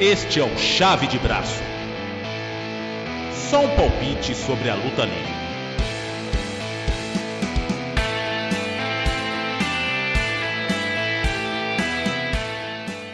Este é o Chave de Braço. Só um palpite sobre a luta livre.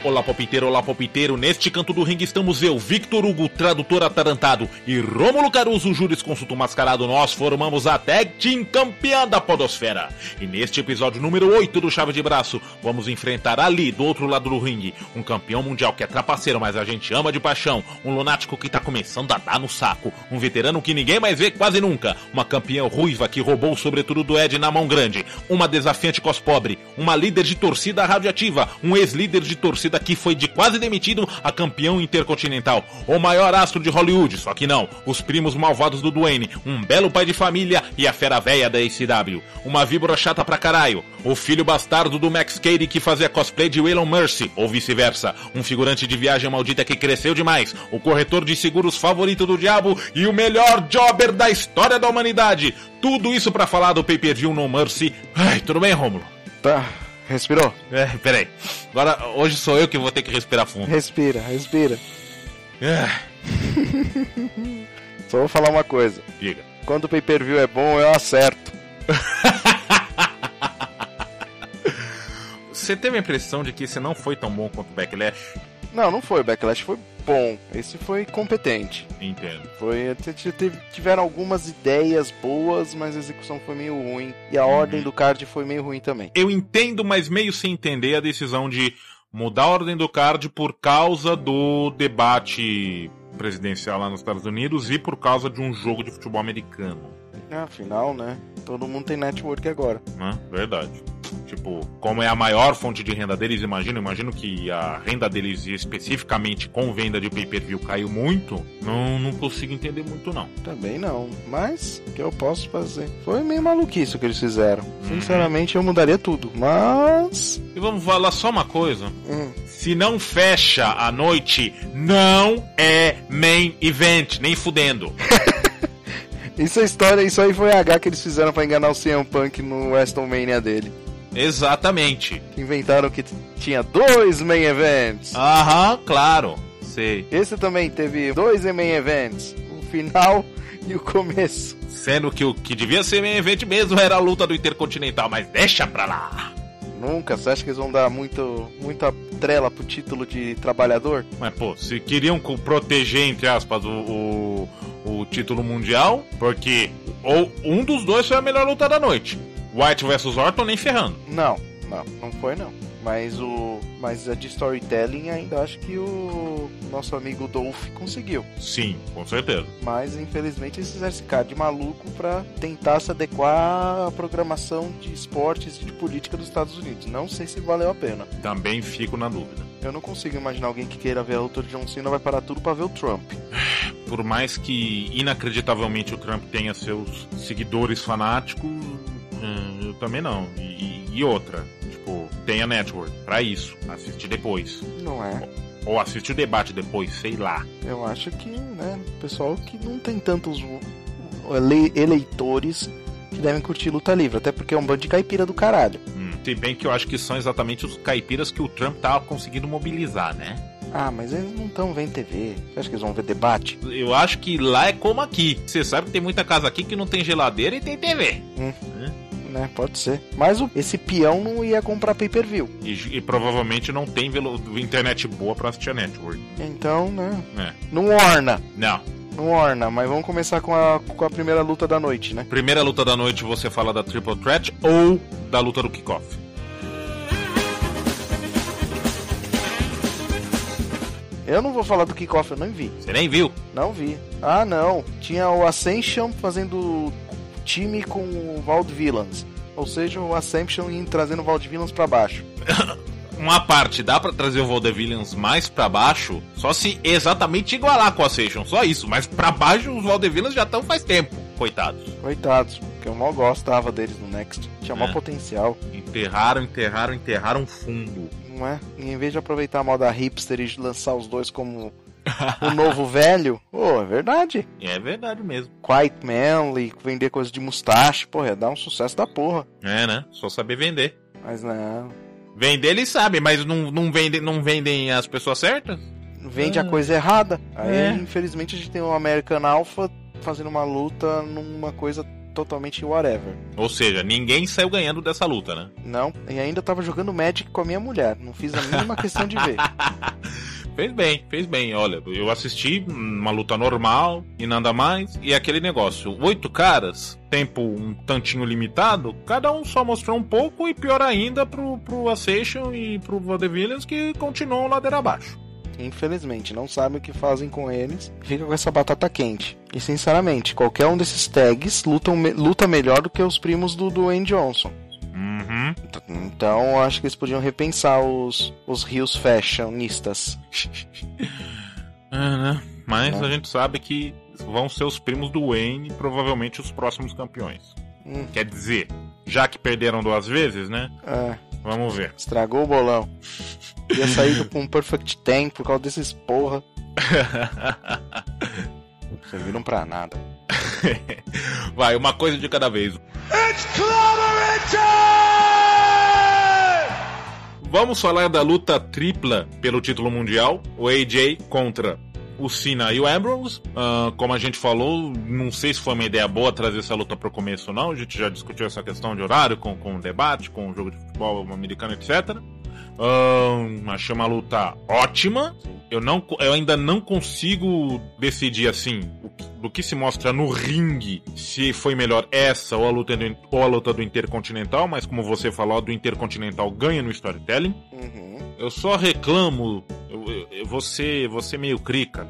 Olá palpiteiro, olá palpiteiro, neste canto do ringue estamos eu, Victor Hugo, tradutor atarantado, e Rômulo Caruso, jurisconsulto mascarado, nós formamos a Tag Team campeã da podosfera. E neste episódio número 8 do Chave de Braço, vamos enfrentar ali, do outro lado do ringue, um campeão mundial que é trapaceiro, mas a gente ama de paixão, um lunático que tá começando a dar no saco, um veterano que ninguém mais vê quase nunca, uma campeã ruiva que roubou sobretudo do Ed na mão grande, uma desafiante cos pobre, uma líder de torcida radioativa, um ex-líder de torcida que foi de quase demitido a campeão intercontinental, o maior astro de Hollywood, só que não, os primos malvados do Dwayne, um belo pai de família e a fera véia da ACW, uma víbora chata pra caralho, o filho bastardo do Max Cady que fazia cosplay de Waylon Mercy, ou vice-versa, um figurante de viagem maldita que cresceu demais, o corretor de seguros favorito do diabo e o melhor jobber da história da humanidade. Tudo isso para falar do pay-per-view No Mercy. Ai, tudo bem, Rômulo? Tá, respirou? É, peraí. Agora, hoje sou eu que vou ter que respirar fundo. Respira, respira. É, Só vou falar uma coisa. diga. Quando o pay-per-view é bom, eu acerto. Você teve a impressão de que esse não foi tão bom quanto o Backlash? Não, não foi. O Backlash foi bom. Esse foi competente. Entendo. Foi, tiveram algumas ideias boas, mas a execução foi meio ruim. E a ordem do card foi meio ruim também. Eu entendo, mas meio sem entender a decisão de mudar a ordem do card por causa do debate presidencial lá nos Estados Unidos e por causa de um jogo de futebol americano. Afinal, né? Todo mundo tem network agora. né? Verdade. Tipo, como é a maior fonte de renda deles, imagino, imagino que a renda deles especificamente com venda de pay-per-view caiu muito. Não, não consigo entender muito não. Também não. Mas, o que eu posso fazer? Foi meio maluquice o que eles fizeram. Sinceramente, eu mudaria tudo. Mas. E vamos falar só uma coisa. hum, Se não fecha a noite, não é main event, nem fudendo. Isso é história, isso aí foi H que eles fizeram pra enganar o CM Punk no WrestleMania dele. Exatamente. Inventaram que tinha dois main events. Aham, claro. Sei. Esse também teve dois main events. O final e o começo. Sendo que o que devia ser main event mesmo era a luta do Intercontinental, mas deixa pra lá. Nunca, você acha que eles vão dar muito, muita trela pro título de trabalhador? Mas, pô, se queriam proteger, entre aspas, o, o, o título mundial, porque ou um dos dois foi a melhor luta da noite. White versus Orton nem ferrando. Não, não, não foi não. Mas o. Mas a de storytelling ainda acho que o nosso amigo Dolph conseguiu. Sim, com certeza. Mas infelizmente eles fizeram esse cara de maluco pra tentar se adequar à programação de esportes e de política dos Estados Unidos. Não sei se valeu a pena. Também fico na dúvida. Eu não consigo imaginar alguém que queira ver a luta de John Cena vai parar tudo pra ver o Trump. Por mais que inacreditavelmente o Trump tenha seus seguidores fanáticos, hum, eu também não. E, e outra, tipo, tenha network pra isso. Assiste depois. Não é? Ou assiste o debate depois, sei lá. Eu acho que, né, pessoal que não tem tantos ele- eleitores que devem curtir luta livre, até porque é um bando de caipira do caralho. Hum, se bem que eu acho que são exatamente os caipiras que o Trump tava conseguindo mobilizar, né? Ah, mas eles não estão vendo TV. Você acha que eles vão ver debate? Eu acho que lá é como aqui. Você sabe que tem muita casa aqui que não tem geladeira e tem TV. Né, pode ser. Mas o- esse peão não ia comprar pay-per-view. E, e provavelmente não tem velo- internet boa pra assistir a network. Então, né, É. não orna. Não. Não orna, mas vamos começar com a, com a primeira luta da noite, né? Primeira luta da noite você fala da Triple Threat ou da luta do kickoff? Eu não vou falar do kickoff, eu nem vi. Você nem viu? Não vi. Ah, não. Tinha o Ascension fazendo time com o Vaudevillains. Ou seja, o Ascension indo trazendo o Vaudevillains pra baixo. Uma parte dá pra trazer o Vaudevillains mais pra baixo, só se exatamente igualar com a Session, só isso. Mas pra baixo os Vaudevillains já estão faz tempo, coitados. Coitados, porque eu mal gostava deles no Next. Tinha maior É. potencial, Enterraram, enterraram, enterraram fundo. não é? E em vez de aproveitar a moda hipster e lançar os dois como o novo velho, pô, é verdade. É verdade mesmo. Quiet Manly, vender coisa de mustache, porra, ia dar um sucesso da porra. É, né? Só saber vender. Mas não. Vender eles sabem, mas não, não, vendem, não vendem as pessoas certas? vende Ah. a coisa errada. Aí, É. infelizmente, a gente tem um American Alpha fazendo uma luta numa coisa totalmente whatever. Ou seja, ninguém saiu ganhando dessa luta, né? Não, e ainda tava jogando Magic com a minha mulher. Não fiz a mínima questão de ver. Fez bem, fez bem. Olha, eu assisti uma luta normal e nada mais. E aquele negócio, oito caras, tempo um tantinho limitado, cada um só mostrou um pouco e pior ainda pro, pro Ascension e pro Vaudevillians que continuam ladeira abaixo. Infelizmente, não sabem o que fazem com eles. Fica com essa batata quente. E sinceramente, qualquer um desses tags lutam, me- luta melhor do que os primos do Dwayne Johnson. Uhum. Então, acho que eles podiam repensar os, os rios fashionistas. É, né? Mas Né? a gente sabe que vão ser os primos do Wayne, provavelmente os próximos campeões. Hum, Quer dizer, já que perderam duas vezes, né? é, Vamos ver. estragou o bolão. Ia sair com um Perfect Ten por causa desses porra. Serviram pra nada. Vai, uma coisa de cada vez. Vamos falar da luta tripla pelo título mundial. O AJ contra o Cena e o Ambrose. Ah, como a gente falou, não sei se foi uma ideia boa trazer essa luta pro começo ou não. A gente já discutiu essa questão de horário com, com o debate, com o jogo de futebol americano, etc. Ah, achei uma luta ótima. Eu, não, eu ainda não consigo decidir assim do que se mostra no ringue se foi melhor essa ou a luta do, ou a luta do Intercontinental, mas como você falou, do Intercontinental ganha no storytelling. Uhum. Eu só reclamo, eu, eu, ser, vou ser meio crica,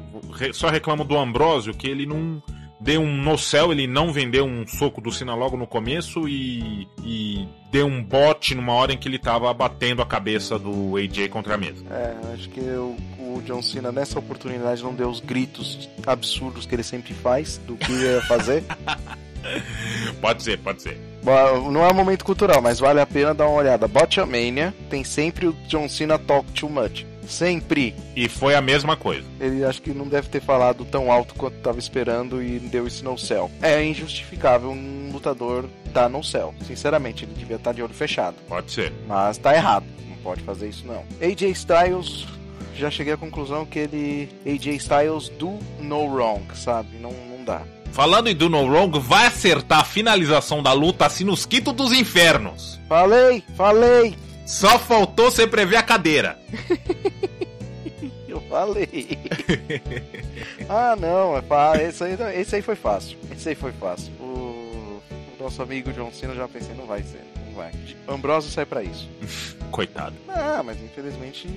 só reclamo do Ambrósio que ele não deu um no céu, ele não vendeu um soco do Cena logo no começo e, e deu um bote numa hora em que ele tava batendo a cabeça do AJ contra a mesa. É, acho que o, o John Cena nessa oportunidade não deu os gritos absurdos que ele sempre faz do que ia fazer. Pode ser, pode ser. Bom, não é um momento cultural, mas vale a pena dar uma olhada. Botchamania tem sempre o John Cena talk too much. Sempre. E foi a mesma coisa. Ele acho que não deve ter falado tão alto quanto tava esperando e deu isso no céu. É injustificável um lutador tá no céu. Sinceramente, ele devia estar de olho fechado. Pode ser. Mas tá errado. Não pode fazer isso não. AJ Styles, já cheguei à conclusão que ele. AJ Styles do no wrong, sabe? Não, não dá. Falando em Do No Wrong, vai acertar a finalização da luta assim nos quintos dos infernos. Falei, falei, Só faltou você prever a cadeira. eu falei. ah, não, é esse, aí, esse aí foi fácil. Esse aí foi fácil. O, o nosso amigo John Cena já pensei, não vai ser, não vai. Ambrosio sai pra isso. Coitado. Ah, mas infelizmente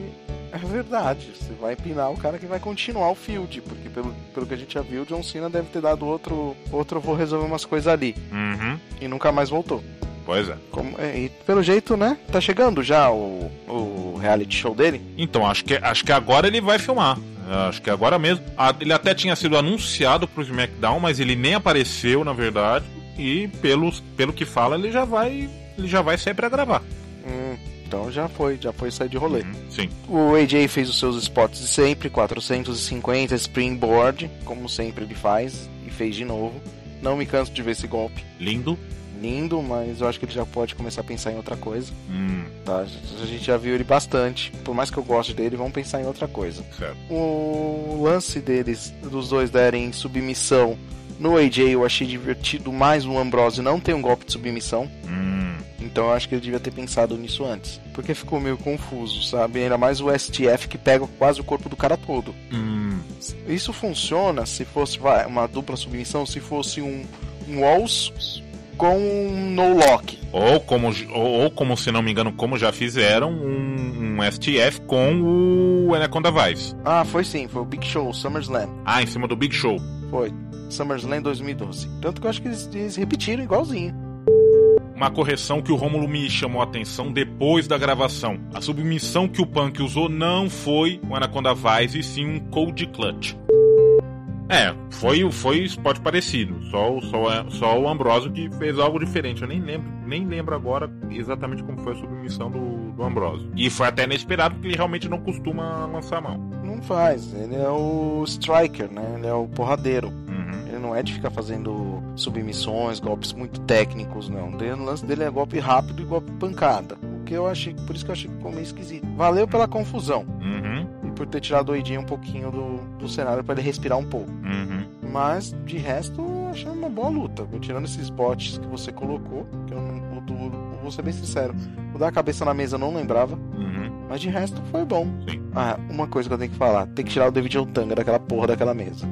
é verdade. Você vai empinar o cara que vai continuar o field, porque pelo, pelo que a gente já viu, o John Cena deve ter dado outro, outro vou resolver umas coisas ali. Uhum. E nunca mais voltou. Pois é. Como, é, e pelo jeito, né? Tá chegando já o, o reality show dele. Então, acho que, acho que agora ele vai filmar. Acho que agora mesmo. Ele até tinha sido anunciado pro SmackDown, mas ele nem apareceu, na verdade. E pelos, pelo que fala, ele já vai. Ele já vai sair pra gravar. Hum, então já foi, já foi sair de rolê. Uhum, Sim. O AJ fez os seus spots de sempre, 450 springboard, como sempre ele faz, e fez de novo. Não me canso de ver esse golpe. Lindo. Lindo, mas eu acho que ele já pode começar a pensar em outra coisa. Hum, Tá? A gente já viu ele bastante. Por mais que eu goste dele, vamos pensar em outra coisa. certo. O lance deles, dos dois derem submissão no AJ, eu achei divertido mais o Ambrose não tem um golpe de submissão. Hum, Então eu acho que ele devia ter pensado nisso antes. Porque ficou meio confuso, sabe? Ainda mais o STF que pega quase o corpo do cara todo. hum. Isso funciona se fosse vai, uma dupla submissão, se fosse um, um Walls com um no lock. Ou como, ou, ou como, se não me engano, como já fizeram, um, um STF com o Anaconda Vice. Ah, foi sim, foi o Big Show, SummerSlam. Ah, em cima do Big Show. Foi. SummerSlam 2012. Tanto que eu acho que eles, eles repetiram igualzinho. Uma correção que o Rômulo me chamou a atenção depois da gravação. A submissão que o Punk usou não foi o Anaconda Vice, e sim um Cold Clutch. É, foi, foi spot parecido. Só, o- só, só o Ambrosio que fez algo diferente. Eu nem lembro, nem lembro agora exatamente como foi a submissão do, do Ambrosio. E foi até inesperado porque ele realmente não costuma lançar a mão. Não faz. Ele é o striker, né? Ele é o porradeiro. Uhum. Ele não é de ficar fazendo submissões, golpes muito técnicos, não. O lance dele é golpe rápido e golpe pancada. O que eu achei, por isso que eu achei que ficou meio esquisito. Valeu pela confusão. Uhum. Por ter tirado o AJ um pouquinho do, do cenário para ele respirar um pouco. Uhum. Mas, de resto, eu achei uma boa luta. Tirando esses bots que você colocou, que eu não. o do- Vou ser bem sincero. O da cabeça na mesa eu não lembrava. Uhum. Mas de resto foi bom. Sim. Ah, uma coisa que eu tenho que falar: tem que tirar o David Otanga daquela porra daquela mesa.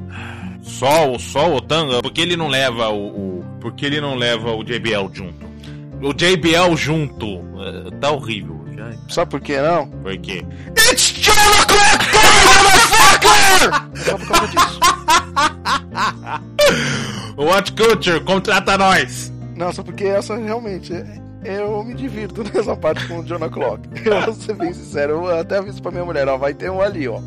Só, o- só o Otanga, porque ele não leva o, o- Porque ele não leva o JBL junto. O JBL junto. eh, tá horrível. Sabe por que não? foi que. It's Só por causa disso. What Culture, contrata nós! Não, só porque essa realmente. Eu me divirto nessa parte com o John Clock. Eu vou ser bem sincero, eu até aviso pra minha mulher, ó, vai ter um ali, ó.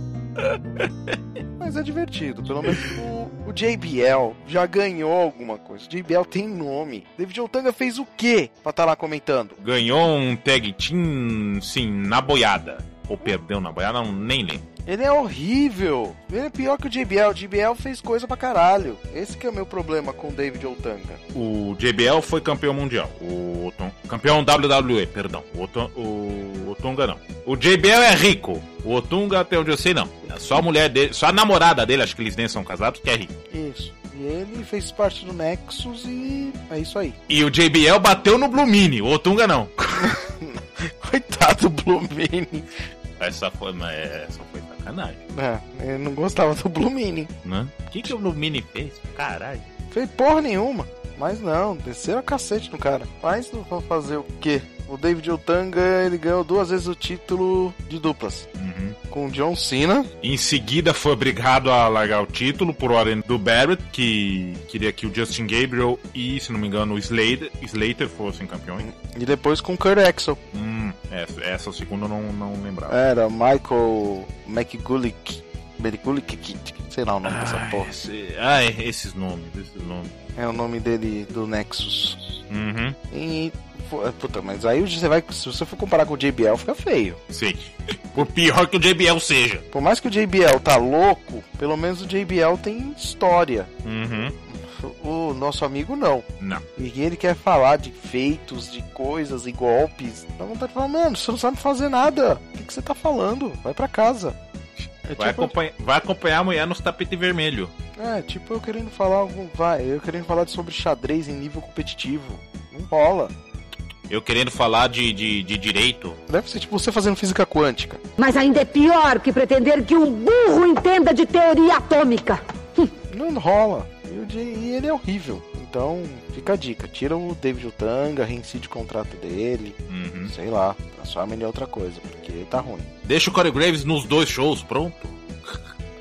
Mas é divertido, pelo menos o, o JBL já ganhou alguma coisa. O JBL tem nome. David Otanga fez o quê pra estar lá comentando? Ganhou um tag team, sim, na boiada. Ou perdeu na boiada, não, nem lembro. Ele é horrível. Ele é pior que o JBL. O JBL fez coisa pra caralho. Esse que é o meu problema com o David Otanga. O JBL foi campeão mundial. O Oton, campeão WWE, perdão. O, Oton, o Otunga não. O JBL é rico. O Otunga, até onde eu sei, não. É Só a mulher dele, só a namorada dele, acho que eles nem são casados, que é rico. Isso. E ele fez parte do Nexus e é isso aí. E o JBL bateu no Blue Mini, o Otunga não. Coitado do Blue Mini. Essa foi, mas essa foi sacanagem, É, ele não gostava do Blue Mini. né? O que, que o Blue Mini fez? Caralho. Fez porra nenhuma. Mas não, desceram a cacete no cara. Mas não vou fazer o quê? O David Otanga, ele ganhou duas vezes o título de duplas. Uhum. Com o John Cena. Em seguida foi obrigado a largar o título por ordem do Barrett, que queria que o Justin Gabriel e, se não me engano, o Slater, Slater fossem campeões. E depois com o Kurt Axel. Hum, essa, essa segunda eu não, não lembrava. Era Michael McGullick. McGullick, sei lá o nome dessa Ai, porra. esse- ai, esses nomes, esses nomes. É o nome dele do Nexus. Uhum, E. pô, Puta, mas aí você vai. Se você for comparar com o JBL, fica feio. sim. Por pior que o JBL seja. Por mais que o JBL tá louco, pelo menos o JBL tem história. Uhum, O nosso amigo não. não. E ele quer falar de feitos, de coisas e golpes. Dá vontade de falar, mano, você não sabe fazer nada. O que, que você tá falando? Vai pra casa. É Vai, tipo, acompanhar, vai acompanhar a mulher nos tapete vermelho. é, tipo eu querendo falar algum. Vai, eu querendo falar sobre xadrez em nível competitivo. Não rola. Eu querendo falar de, de, de direito. Deve ser tipo você fazendo física quântica. Mas ainda é pior que pretender que um burro entenda de teoria atômica. Não rola. E, e ele é horrível. Então, fica a dica. Tira o David Utanga, reincide o contrato dele. Uhum. Sei lá. Transforma ele em outra coisa. Porque tá ruim. Deixa o Corey Graves nos dois shows, pronto.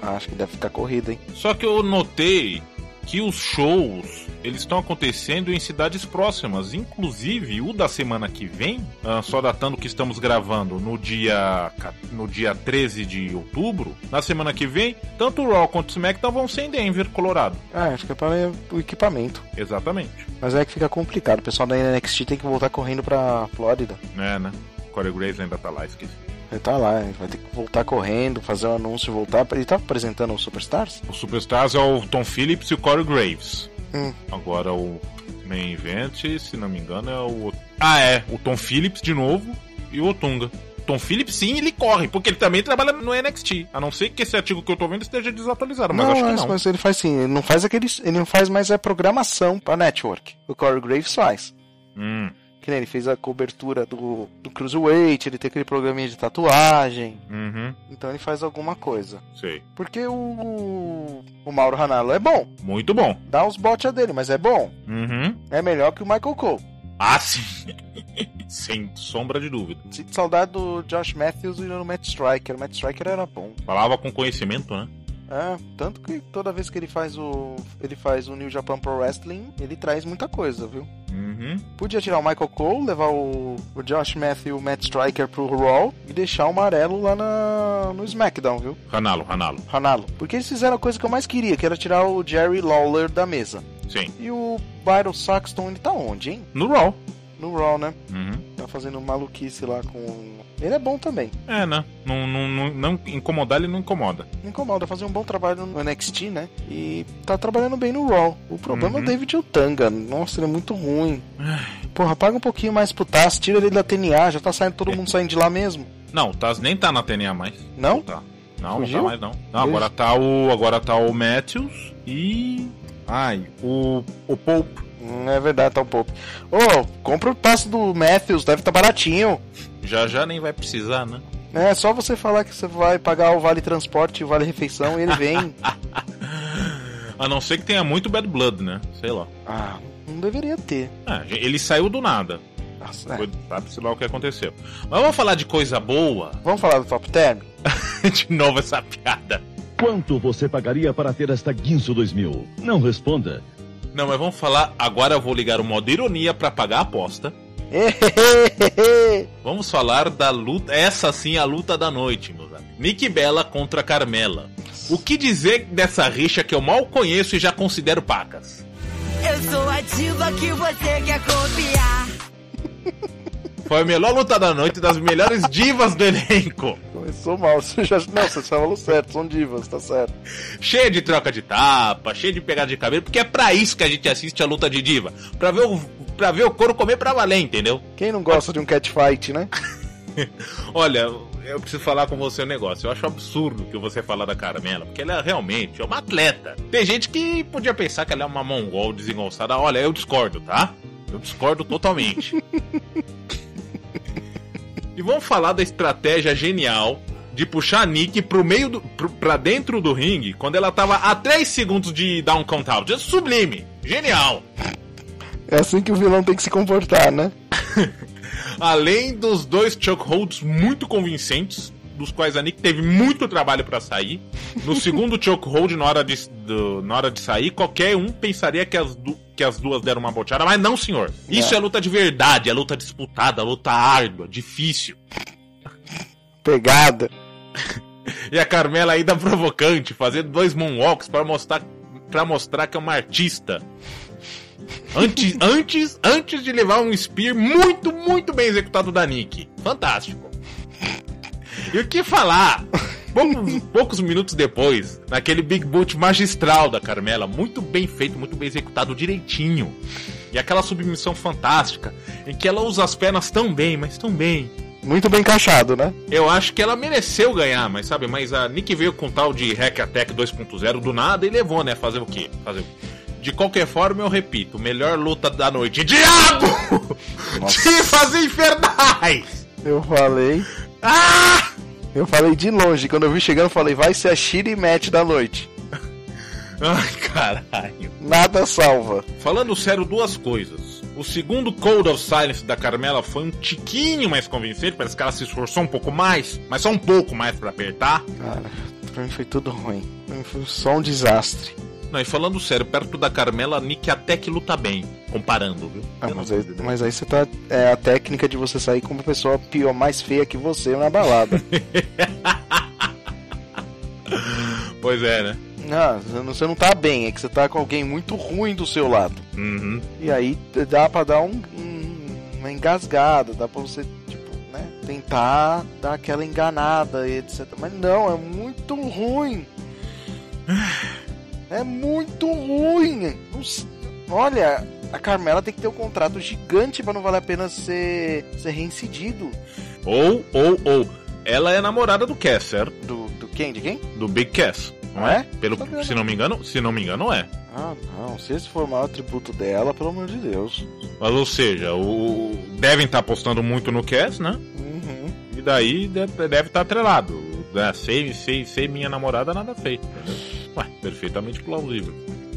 Acho que deve ficar corrida, hein? Só que eu notei que os shows eles estão acontecendo em cidades próximas, inclusive o da semana que vem, ah, só datando que estamos gravando no dia no dia 13 de outubro. Na semana que vem, tanto o Raw quanto o SmackDown vão ser em Denver, Colorado. Ah, acho que é para o equipamento. Exatamente. Mas é que fica complicado. O pessoal da NXT tem que voltar correndo pra Flórida. É, né? Corey Graves ainda tá lá, esqueci. Ele tá lá, ele vai ter que voltar correndo, fazer o anúncio e voltar. Ele tá apresentando o Superstars? O Superstars é o Tom Phillips e o Corey Graves. Hum. Agora o main event, se não me engano, é o. Ah, é. O Tom Phillips de novo e o Otunga. Tom Phillips, sim, ele corre, porque ele também trabalha no NXT. A não ser que esse artigo que eu tô vendo esteja desatualizado, mas não, acho que mas, não. mas ele faz sim, ele não faz aqueles. Ele não faz mais a programação pra network. O Corey Graves faz. Hum, Que nem ele fez a cobertura do, do Cruiserweight, ele tem aquele programinha de tatuagem. uhum, Então ele faz alguma coisa. sei. Porque o. O Mauro Hanalo é bom. Muito bom. Dá uns botes dele, mas é bom. Uhum. É melhor que o Michael Cole. Ah, sim. Sem sombra de dúvida. Sinto saudade do Josh Matthews e do Matt Striker. O Matt Striker era bom. Falava com conhecimento, né? É, tanto que toda vez que ele faz o. ele faz o New Japan Pro Wrestling, ele traz muita coisa, viu? Uhum. Podia tirar o Michael Cole, levar o, o Josh Matthews e o Matt Striker pro Raw e deixar o amarelo lá na, no SmackDown, viu? Ranalo, Ranalo. Hanalo. Porque eles fizeram a coisa que eu mais queria, que era tirar o Jerry Lawler da mesa. Sim. E o Byron Saxton, ele tá onde, hein? No Raw. No Raw, né? Uhum. Tá fazendo maluquice lá com. Ele é bom também. É, né? Não, não, não, não incomodar, ele não incomoda. Não incomoda, fazer um bom trabalho no NXT, né? E tá trabalhando bem no Raw. O problema é Uhum. o David Utanga. Nossa, ele é muito ruim. Porra, paga um pouquinho mais pro Taz, tira ele da TNA, já tá saindo todo mundo saindo de lá mesmo. Não, o Taz nem tá na TNA mais. Não? Tá. Não, Fugiu? não tá mais não. Não, agora tá o. Agora tá o Matthews e. Ai, o. O Pope. É verdade, tá um pouco. Ô, compra o passe do Matthews, deve estar baratinho. Já já nem vai precisar, né? É só você falar que você vai pagar o vale transporte e o vale refeição e ele vem. A não ser que tenha muito bad blood, né? Sei lá. ah, não deveria ter. Ah, ele saiu do nada. Nossa, é. Foi- Sabe-se lá o que aconteceu. Mas vamos falar de coisa boa. Vamos falar do top term? de novo essa piada. Quanto você pagaria para ter esta Guinso 2000? Não responda. Não, mas vamos falar. Agora eu vou ligar o modo ironia pra pagar a aposta. Vamos falar da luta. Essa sim é a luta da noite, meus amigos. Nick Bella contra Carmela. O que dizer dessa rixa que eu mal conheço e já considero pacas? Eu sou a diva que você quer copiar. Foi a melhor luta da noite das melhores divas do elenco. Começou mal. Você já... Não, você falou certo, são divas, tá certo. Cheia de troca de tapa, cheia de pegada de cabelo, porque é pra isso que a gente assiste a luta de diva. Pra ver o, pra ver o couro comer pra valer, entendeu? Quem não gosta de um catfight, né? Olha, eu preciso falar com você um negócio. Eu acho absurdo que você falar da Carmela, porque ela realmente é uma atleta. Tem gente que podia pensar que ela é uma mongol desengonçada. Olha, eu discordo, tá? Eu discordo totalmente. e vamos falar da estratégia genial de puxar a Nick pro meio do. Pro, pra dentro do ringue quando ela tava a 3 segundos de dar um count out. Sublime! Genial! É assim que o vilão tem que se comportar, né? Além dos dois chokeholds muito convincentes, dos quais a Nick teve muito trabalho pra sair. No segundo chokehold, na hora de, do- na hora de sair, qualquer um pensaria que as, du- que as duas deram uma boteada, mas não, senhor. Isso Não. é luta de verdade, é luta disputada, luta árdua, difícil. Pegada. E a Carmela ainda provocante, fazendo dois moonwalks pra mostrar, pra mostrar que é uma artista. Antes, antes, antes de levar um spear muito, muito bem executado da Nick. Fantástico. E o que falar? Poucos, poucos minutos depois, naquele Big Boot magistral da Carmela, muito bem feito, muito bem executado, direitinho. E aquela submissão fantástica, em que ela usa as pernas tão bem, mas tão bem, Muito bem encaixado, né? eu acho que ela mereceu ganhar, mas sabe, mas a Nick veio com tal de Hack Attack 2.0 do nada e levou, né? Fazer o quê? Fazer o quê? De qualquer forma, eu repito, melhor luta da noite. Diabo! Divas infernais! Eu falei. Ah! Eu falei de longe. Quando eu vi chegando, eu falei, vai ser a Shiri Match da noite. Ai, caralho. Nada salva. Falando sério, duas coisas. O segundo Code of Silence da Carmela foi um tiquinho mais convincente, parece que ela se esforçou um pouco mais, mas só um pouco mais pra apertar. Cara, pra mim foi tudo ruim. Pra mim foi só um desastre. Não, e falando sério, perto da Carmela, a Nick até que luta bem, comparando, viu? Ah, mas, aí, mas aí você tá. É a técnica de você sair com uma pessoa pior, mais feia que você na balada. Pois é, né? não, você não- você não tá bem, é que você tá com alguém muito ruim do seu lado. Uhum. E aí dá pra dar um, um- uma engasgada, dá pra você, tipo, né? Tentar dar aquela enganada e etc. Mas não, é muito ruim. É muito ruim. Não Olha, a Carmela tem que ter um contrato gigante pra não valer a pena ser, ser reincidido. Ou, ou, ou. Ela é namorada do Cass, certo? Do, do quem? De quem? Do Big Cass. Não é? é? Pelo, Sabia se não. não me engano, se não me engano, é. Ah, não. Se esse for o maior atributo dela, pelo amor de Deus. Mas, ou seja, o, devem estar apostando muito no Cass, né? Uhum. E daí deve deve estar atrelado. Né? Sei, sei, sei minha namorada, nada feito. entendeu? Ué, perfeitamente plausível.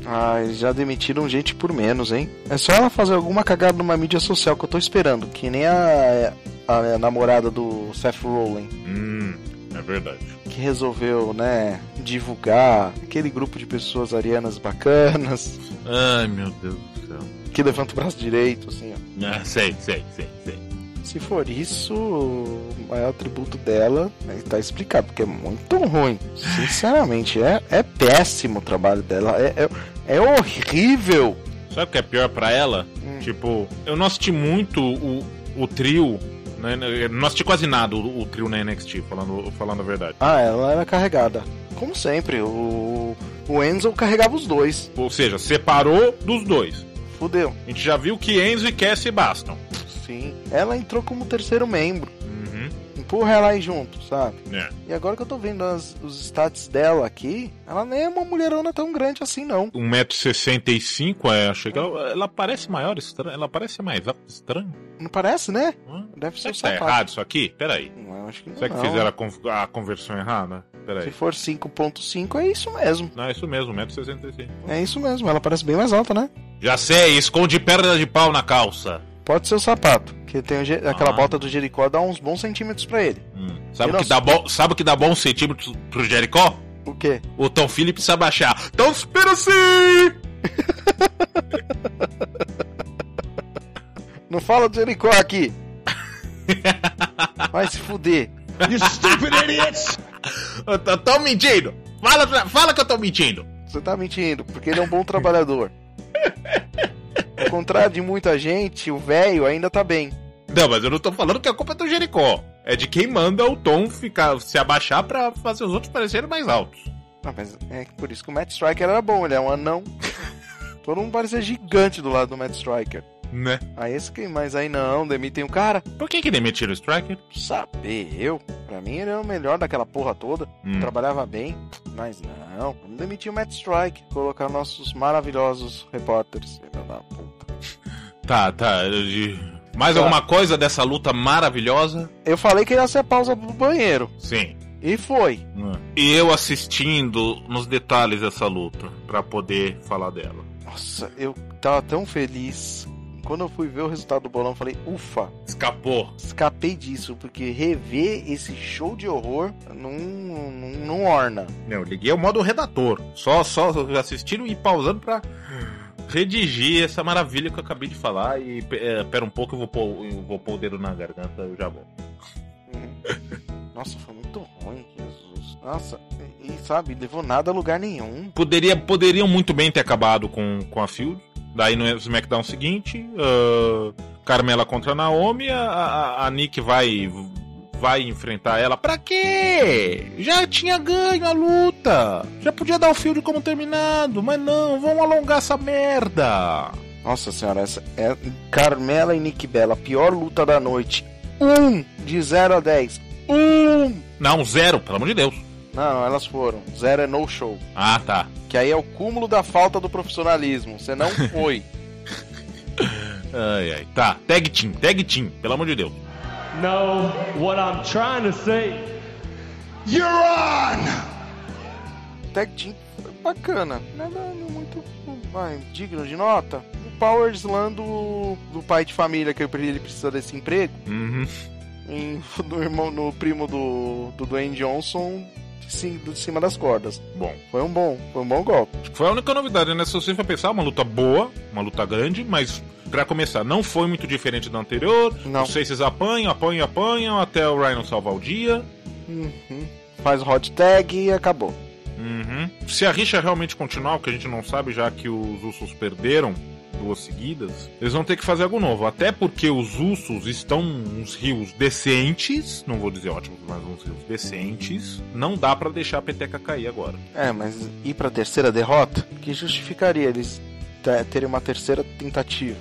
Ah, eles já demitiram gente por menos, hein? É só ela fazer alguma cagada numa mídia social que eu tô esperando. Que nem a, a, namorada do Seth Rollin. Hum, é verdade. Que resolveu, né, divulgar aquele grupo de pessoas arianas bacanas. Ai, meu Deus do céu. Que levanta o braço direito, assim, ó. Ah, sei, sei, sei, sei. Se for isso, o maior atributo dela aí tá explicado, porque é muito ruim. Sinceramente, é, é péssimo o trabalho dela. É, é, é horrível. Sabe o que é pior pra ela? Hum. Tipo, eu não assisti muito o, o trio. Né? Eu não assisti quase nada o, o trio na NXT, falando, falando a verdade. Ah, ela era carregada. Como sempre, o, o Enzo carregava os dois. Ou seja, separou dos dois. Fudeu. A gente já viu que Enzo e Cassie bastam. Sim. Ela entrou como terceiro membro. Uhum. empurra ela aí junto, sabe? É. E agora que eu tô vendo as- os stats dela aqui, ela nem é uma mulherona tão grande assim, não. 1,65m, é, achei que ela, ela parece maior, estranha. Ela parece mais estranho. Não parece, né? Hã? Deve ser Será o que tá errado isso aqui? Peraí. Não, acho que não. Será que não. fizeram a, con- a conversão errada? Se Peraí. for 5.5 é isso mesmo. Não, é isso mesmo, 1,65m. É isso mesmo, ela parece bem mais alta, né? Já sei, esconde perna de pau na calça. Pode ser o sapato, que tem o ge- aquela Ah. bota do Jericó dá uns bons centímetros pra ele. Hum. Sabe o que dá bom, sabe o que dá bons centímetros pro Jericó? O quê? O Tom Phillips abaixar. Então espera assim! Não fala do Jericó aqui. Vai se fuder. Eu tô, tô mentindo! Fala, fala que eu tô mentindo! Você tá mentindo, porque ele é um bom trabalhador. Ao contrário de muita gente, o velho ainda tá bem. Não, mas eu não tô falando que a culpa é do Jericó. É de quem manda o Tom ficar, se abaixar pra fazer os outros parecerem mais altos. Ah, mas é por isso que o Matt Striker era bom, ele é um anão. Todo mundo parecia gigante do lado do Matt Striker. Né? Aí esse que, mas aí não, demitem o cara. Por que que demitiram o Striker? Saber eu. Pra mim ele era o melhor daquela porra toda. Hum. Trabalhava bem. Mas não, vamos demitir o Matt Strike. Colocar nossos maravilhosos repórteres. Tá, tá. eu- Mais Tá. alguma coisa dessa luta maravilhosa? Eu falei que ia ser a pausa pro banheiro. Sim. E foi. E eu assistindo nos detalhes dessa luta, pra poder falar dela. Nossa, eu tava tão feliz. Quando eu fui ver o resultado do bolão, eu falei, ufa, Escapou. escapei disso, porque rever esse show de horror não, não, não orna. Não, eu liguei o modo redator. Só, só assistindo e pausando pra redigir essa maravilha que eu acabei de falar. E é, pera um pouco, eu vou pôr, eu vou pôr o dedo na garganta, eu já vou. Nossa, foi muito ruim, Jesus. Nossa, e e, sabe, levou nada a lugar nenhum. Poderia, poderiam muito bem ter acabado com, com a Field. Daí no SmackDown seguinte, ah, Carmela contra Naomi, a, a, a Nick vai, vai enfrentar ela. Pra quê? Já tinha ganho a luta. Já podia dar o Field como terminado, mas não, vamos alongar essa merda. Nossa senhora, essa é Carmela e Nick Bella, pior luta da noite. Um de 0 a 10. Um! Não, zero, pelo amor de Deus. Não, não, elas foram. Zero é no show. Ah, tá. Que aí é o cúmulo da falta do profissionalismo. Você não foi. Ai, ai. Tá, tag team, tag team, pelo amor de Deus. No, what I'm trying to say. Tag Team foi bacana. Nada muito vai, digno de nota. O Power Slam do, do pai de família que ele precisa desse emprego. Uhum. Em, no, irmão, no primo do, do Dwayne Johnson de, ci- de cima das cordas. Bom, Foi um bom, foi um bom golpe. foi a única novidade, né? Se você for pensar, uma luta boa, uma luta grande, mas pra começar, não foi muito diferente da anterior. Não. Os Faces apanham, apanham, apanham, até o Rhino salvar o dia. Uhum. Faz o hot tag e acabou. Uhum. Se a rixa realmente continuar, o que a gente não sabe, já que os Usos perderam duas seguidas, eles vão ter que fazer algo novo. Até porque os Usos estão uns rios decentes, não vou dizer ótimos, mas uns rios decentes. Não dá pra deixar a peteca cair agora. É, mas ir pra terceira derrota? Que justificaria eles te- terem uma terceira tentativa?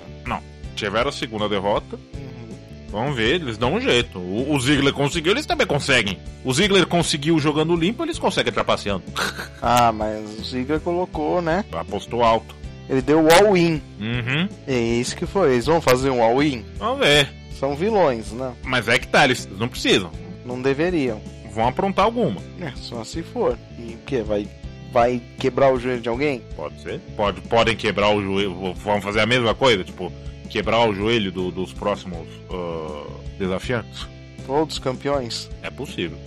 Tiveram a segunda derrota. Uhum. Vamos ver, eles dão um jeito. O, o Ziggler conseguiu, eles também conseguem. O Ziggler conseguiu jogando limpo, eles conseguem trapaceando. Ah, mas o Ziggler colocou, né? Apostou alto. Ele deu o all-in. Uhum. É isso que foi. Eles vão fazer um all-in? Vamos ver. São vilões, né? Mas é que tá, eles não precisam. Não deveriam. Vão aprontar alguma. É, só se for. E o que? Vai, vai quebrar o joelho de alguém? Pode ser. Pode, podem quebrar o joelho. Vão fazer a mesma coisa, tipo, quebrar o joelho do- dos próximos ah, desafiantes. Todos campeões? É possível.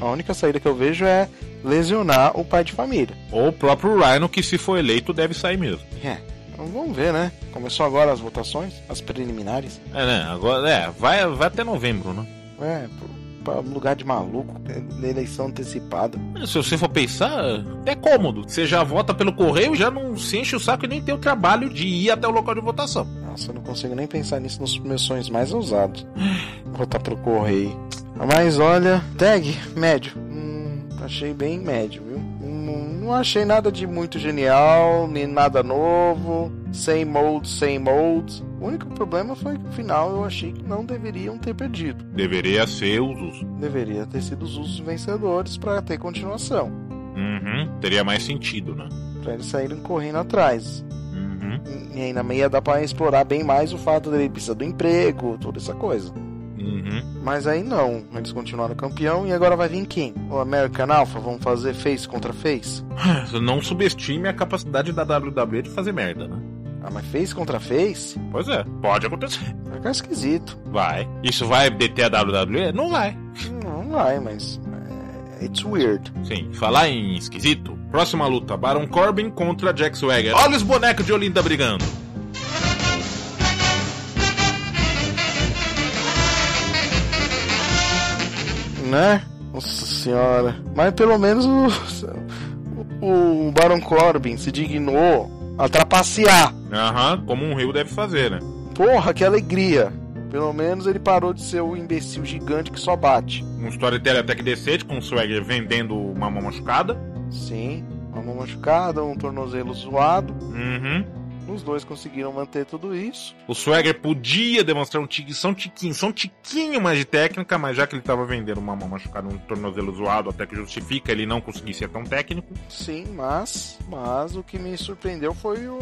A única saída que eu vejo é lesionar o pai de família. Ou o próprio Rhino, que se for eleito, deve sair mesmo. É. Então vamos ver, né? Começou agora as votações, as preliminares. É, né? Agora, é, vai, vai até novembro, né? É, pra lugar de maluco, é eleição antecipada. Se você for pensar, é cômodo. Você já vota pelo correio, já não se enche o saco e nem tem o trabalho de ir até o local de votação. Nossa, eu não consigo nem pensar nisso nos meus sonhos mais ousados. Votar pro correio. Mas olha, tag, médio. Hum, achei bem médio, viu? Não achei nada de muito genial, nem nada novo. Same old, same old. O único problema foi que no final eu achei que não deveriam ter perdido. Deveria ser os Usos. Deveria ter sido os usos vencedores para ter continuação. Uhum. Teria mais sentido, né? Pra eles saírem correndo atrás. Uhum. E ainda meia dá pra explorar bem mais o fato dele precisar do emprego, toda essa coisa. Uhum. Mas aí não, eles continuaram campeão e agora vai vir quem? O American Alpha? Vamos fazer face contra face? Não subestime a capacidade da WWE de fazer merda, né? Ah, mas face contra face? Pois é, pode acontecer. Vai ficar esquisito. Vai. Isso vai deter a WWE? Não vai. Não vai, mas. é, It's weird. Sim, falar em esquisito. Próxima luta: Baron Corbin contra Jack Swagger. Olha os bonecos de Olinda brigando. Né? Nossa senhora. Mas pelo menos o, o Baron Corbin se dignou a trapacear. Aham, como um rio deve fazer, né? Porra, que alegria. Pelo menos ele parou de ser o imbecil gigante que só bate. Um storytelling até que decente, com o Swagger vendendo uma mão machucada. Sim, uma mão machucada, um tornozelo zoado. Uhum. Os dois conseguiram manter tudo isso. O Swagger podia demonstrar um tique, só um tiquinho, só um tiquinho mais de técnica, mas já que ele tava vendendo uma mão machucada, um tornozelo zoado, até que justifica ele não conseguir ser tão técnico. Sim, mas, mas o que me surpreendeu foi o,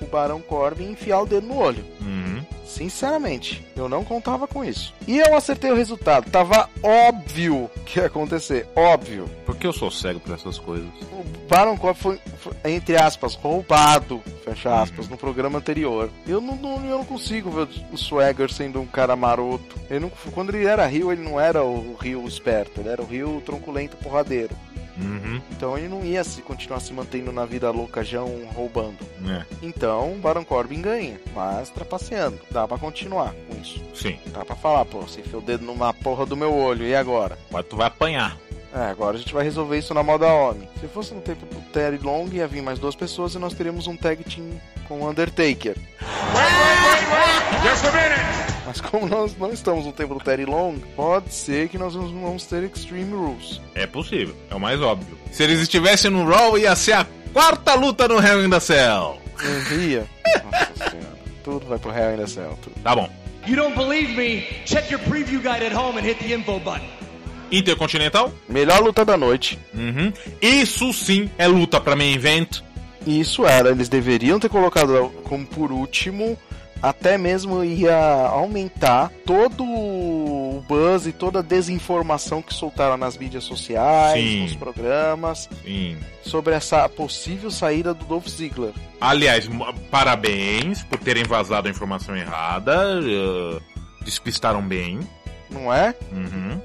o Barão Corbin enfiar o dedo no olho. Uhum. Sinceramente, eu não contava com isso. E eu acertei o resultado. Tava óbvio que ia acontecer. Óbvio. Porque eu sou cego pra essas coisas. O Baron Corbin foi, foi, entre aspas, roubado, fecha aspas, no programa anterior. Eu não, não- eu não consigo ver o Swagger sendo um cara maroto. Ele não, quando ele era Rio, ele não era o Rio esperto, ele era o Rio tronculento porradeiro. Uhum. Então ele não ia se continuar se mantendo na vida louca, Jão roubando. É, Então o Baron Corbin ganha, mas trapaceando. Dá pra continuar com isso. sim. Dá pra falar, pô, você enfiou o dedo numa porra do meu olho, e agora? Mas tu vai apanhar. É, agora a gente vai resolver isso na moda homem. Se fosse no tempo do Terry Long, ia vir mais duas pessoas e nós teríamos um tag team com o Undertaker. Mas como nós não estamos no tempo do Terry Long, pode ser que nós vamos- ter Extreme Rules. É possível, é o mais óbvio. Se eles estivessem no Raw, ia ser a quarta luta no Hell in the Cell. Eu ria. Nossa senhora. Tudo vai pro Hell in the Cell. Tudo. Tá bom. You don't believe me? Check your preview guide at home and hit the info button. Intercontinental? Melhor luta da noite. Uhum. Isso sim é luta pra main event. Isso era, eles deveriam ter colocado como por último, até mesmo ia aumentar todo o buzz e toda a desinformação que soltaram nas mídias sociais, Sim. nos programas, Sim. sobre essa possível saída do Dolph Ziggler. Aliás, parabéns por terem vazado a informação errada. eh, despistaram bem. Não é? Uhum.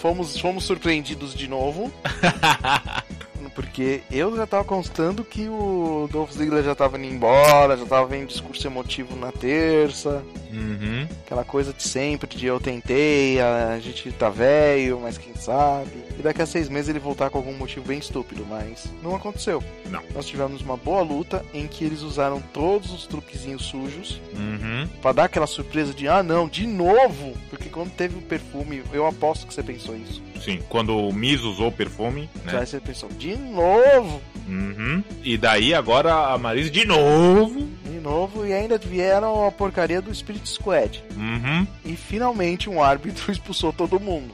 Fomos, fomos surpreendidos de novo. Porque eu já tava constando que o Dolph Ziggler já tava indo embora, já tava vendo discurso emotivo na terça. Uhum. Aquela coisa de sempre, de eu tentei, a gente tá velho, mas quem sabe. E daqui a seis meses ele voltar com algum motivo bem estúpido, mas não aconteceu. Não. Nós tivemos uma boa luta em que eles usaram todos os truquezinhos sujos Uhum. pra dar aquela surpresa de, ah não, de novo! Porque quando teve o perfume, eu aposto que você pensou isso. Sim, quando o Miz usou perfume, né? Você pensou, de novo! Uhum. E daí agora a Maris de novo. De novo, e ainda vieram a porcaria do Spirit Squad. Uhum. E finalmente um árbitro expulsou todo mundo.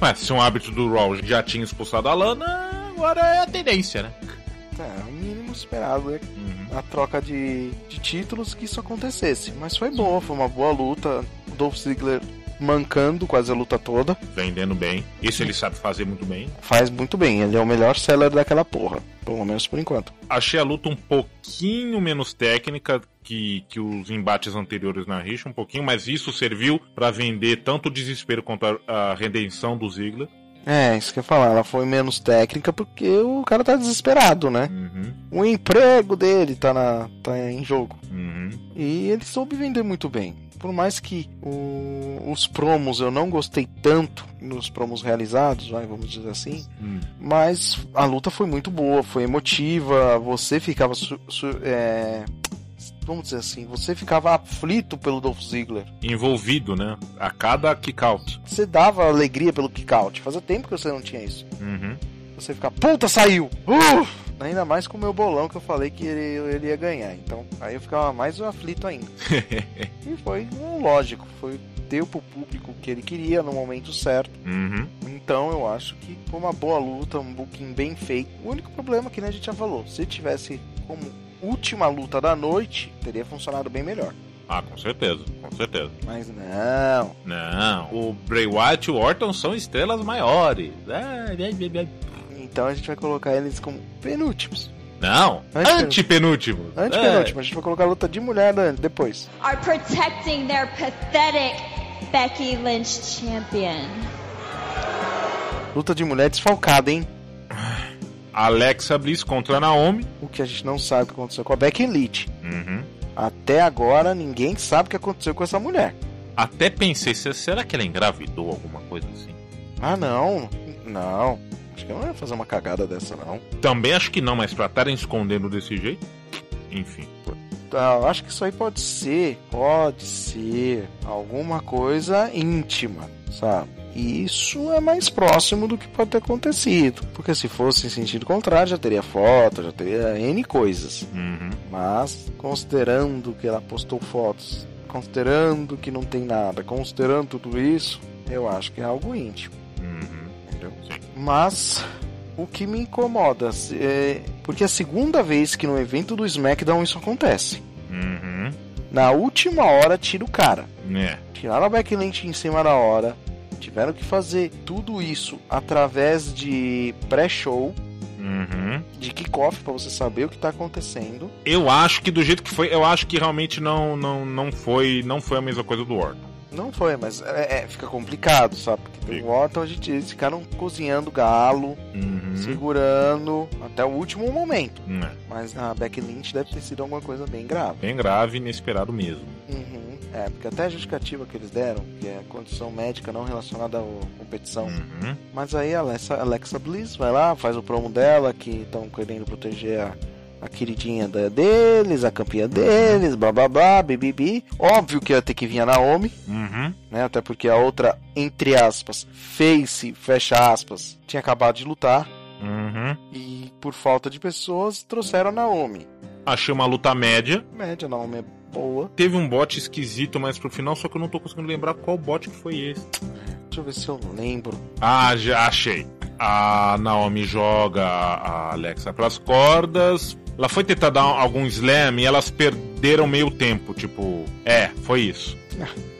Mas se um árbitro do Raw já tinha expulsado a Lana, agora é a tendência, né? É, o mínimo esperado, né? Uhum. a troca de, de títulos que isso acontecesse. Mas foi boa, foi uma boa luta. O Dolph Ziggler mancando quase a luta toda. Vendendo bem. Isso ele sabe fazer muito bem. Faz muito bem, ele é o melhor seller daquela porra. Pelo menos por enquanto. Achei a luta um pouquinho menos técnica que, que os embates anteriores na rixa, um pouquinho, mas isso serviu pra vender tanto o desespero quanto a, a redenção do Ziggler. É, isso que eu ia falar, ela foi menos técnica porque o cara tá desesperado, né? Uhum, O emprego dele tá, na, tá em jogo. uhum. E ele soube vender muito bem. Por mais que o- os promos eu não gostei tanto nos promos realizados, vai, vamos dizer assim. Hum. Mas a luta foi muito boa, foi emotiva. Você ficava. su- su- é, vamos dizer assim, você ficava aflito pelo Dolph Ziggler. Envolvido, né? A cada kick-out. Você dava alegria pelo kick-out. Fazia tempo que você não tinha isso. Uhum. Você ficava, puta, saiu! Uh! Ainda mais com o meu bolão que eu falei que ele, ele ia ganhar. Então, aí eu ficava mais aflito ainda. e foi um lógico, foi deu pro público o que ele queria no momento certo. Uhum. Então eu acho que foi uma boa luta, um booking bem feito. O único problema é que né, a gente já falou, se tivesse como última luta da noite, teria funcionado bem melhor. Ah, com certeza, com certeza. Mas não. Não, o Bray Wyatt e o Orton são estrelas maiores. É, é, é, é. Então a gente vai colocar eles como penúltimos. Não, Antepenúltimo. antepenúltimo. Antepenúltimo, a gente vai colocar a luta de mulher depois. are protecting their pathetic Becky Lynch champion. Luta de mulher desfalcada, hein? É. Alexa Bliss contra Naomi. O que a gente não sabe o que aconteceu com a Becky Elite. Uhum. Até agora ninguém sabe o que aconteceu com essa mulher. Até pensei, se- será que ela engravidou alguma coisa assim? Ah, não. Não. Acho que não ia fazer uma cagada dessa, não. Também acho que não, mas pra estarem escondendo desse jeito. Enfim. Eu acho que isso aí pode ser, pode ser alguma coisa íntima, sabe? E isso é mais próximo do que pode ter acontecido. Porque se fosse em sentido contrário, já teria foto, já teria N coisas. Uhum. Mas, considerando que ela postou fotos, considerando que não tem nada, considerando tudo isso, eu acho que é algo íntimo. Uhum. Mas o que me incomoda é porque é a segunda vez que no evento do SmackDown isso acontece. Uhum. Na última hora tira o cara. É. Tiraram a Becky Lynch em cima da hora. Tiveram que fazer tudo isso através de pré-show, Uhum. de kickoff pra você saber o que tá acontecendo. Eu acho que do jeito que foi, eu acho que realmente não, não, não foi, não foi a mesma coisa do Orton. Não foi, mas é, é, fica complicado, sabe? Porque tem Fica. o Orton, a gente, eles ficaram cozinhando galo, Uhum. segurando até o último momento. É. Mas a Becky Lynch deve ter sido alguma coisa bem grave. Bem grave e inesperado mesmo. Uhum. É, porque até a justificativa que eles deram, que é condição médica não relacionada à competição. Uhum. Mas aí a Alexa, Alexa Bliss vai lá, faz o promo dela, que estão querendo proteger a, a queridinha deles, a campeã deles, blá blá blá, bibibi. Óbvio que ia ter que vir a Naomi, Uhum. né? Até porque a outra, entre aspas, face, fecha aspas, tinha acabado de lutar. Uhum. E por falta de pessoas, trouxeram a Naomi. Achei uma luta média. Média, Naomi é boa. Teve um bot esquisito mais pro final, só que eu não tô conseguindo lembrar qual bot que foi esse. Deixa eu ver se eu lembro. Ah, já achei. A Naomi joga a Alexa pras cordas. Ela foi tentar dar algum slam e elas perderam meio tempo. Tipo, é, foi isso.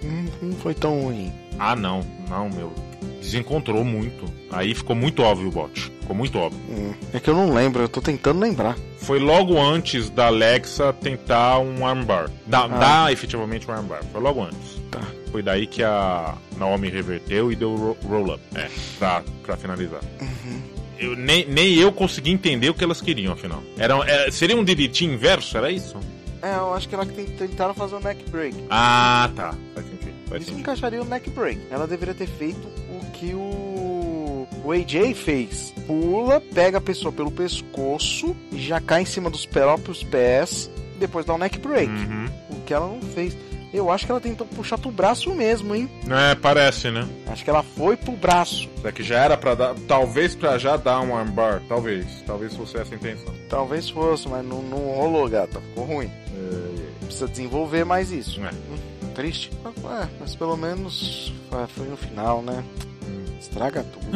Hum, Não foi tão ruim. Ah, não, não, meu. Desencontrou muito. Aí ficou muito óbvio o bot. Ficou muito óbvio. Hum, É que eu não lembro, eu tô tentando lembrar. Foi logo antes da Alexa tentar um armbar. Da, Dar efetivamente um armbar. Foi logo antes. Tá. Foi daí que a Naomi reverteu e deu ro- roll-up. É, pra, pra finalizar. Eu, nem, nem eu consegui entender o que elas queriam, afinal. Era, é, seria um DDT inverso? Era isso? É, eu acho que ela tem- tentaram fazer o neck break. Ah, tá. Faz sentido. Faz Isso sentido. encaixaria o neck break. Ela deveria ter feito o que o, o AJ fez. Pula, pega a pessoa pelo pescoço e já cai em cima dos próprios pés. Depois dá o neck break. Uhum. O que ela não fez. Eu acho que ela tentou puxar pro braço mesmo, hein? É, parece, né? Acho que ela foi pro braço. Será que já era pra dar. Talvez pra já dar um armbar. Talvez. Talvez fosse essa a intenção. Talvez fosse, mas não, não rolou, gata. Ficou ruim. Precisa desenvolver mais isso. É. Hum, Triste. É, mas pelo menos ah, foi no final, né? Estraga tudo.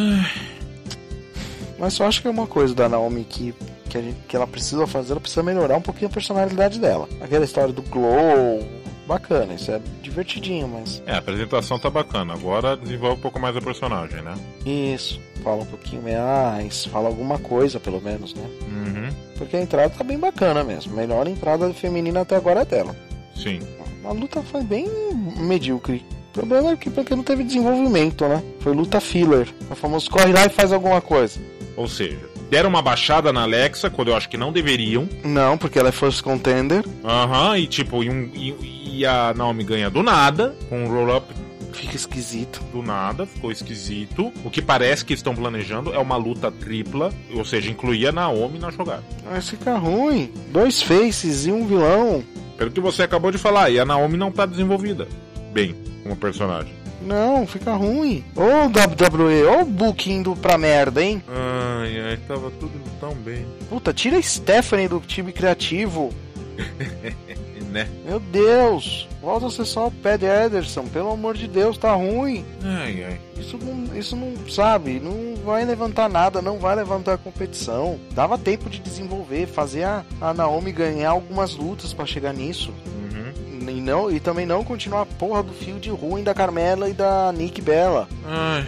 mas só acho que é uma coisa da Naomi que, que, gente, que ela precisa fazer, ela precisa melhorar um pouquinho a personalidade dela. Aquela história do glow, bacana, isso é divertidinho, mas É, a apresentação tá bacana. Agora desenvolve um pouco mais a personagem, né? isso, fala um pouquinho mais, fala alguma coisa pelo menos, né? Uhum. Porque a entrada tá bem bacana mesmo. Melhor entrada feminina até agora é dela. Sim. A luta foi bem medíocre. O problema é que porque não teve desenvolvimento, né? Foi luta filler. O famoso corre lá e faz alguma coisa. Ou seja, deram uma baixada na Alexa quando eu acho que não deveriam. Não, porque ela é first contender. Aham, e tipo, e, um- e- e a Naomi ganha do nada, com um roll-up Fica esquisito. do nada, ficou esquisito. O que parece que estão planejando é uma luta tripla, ou seja, incluía a Naomi na jogada. Mas fica ruim. Dois faces e um vilão. Pelo que você acabou de falar, e a Naomi não tá desenvolvida bem como personagem. Não, fica ruim. Ô WWE, ô o booking indo pra merda, hein? Ai, Ai, ai, tava tudo tão bem. Puta, tira a Stephanie do time criativo. Né? Meu Deus! Volta a ser só o Pat Ederson, pelo amor de Deus, tá ruim. Ai, ai. Isso não, isso não, sabe, não vai levantar nada, não vai levantar a competição. Dava tempo de desenvolver, fazer a, a Naomi ganhar algumas lutas pra chegar nisso. Uhum. E, não, e também não continuar a porra do fio de ruim da Carmela e da Nick Bella. Ai.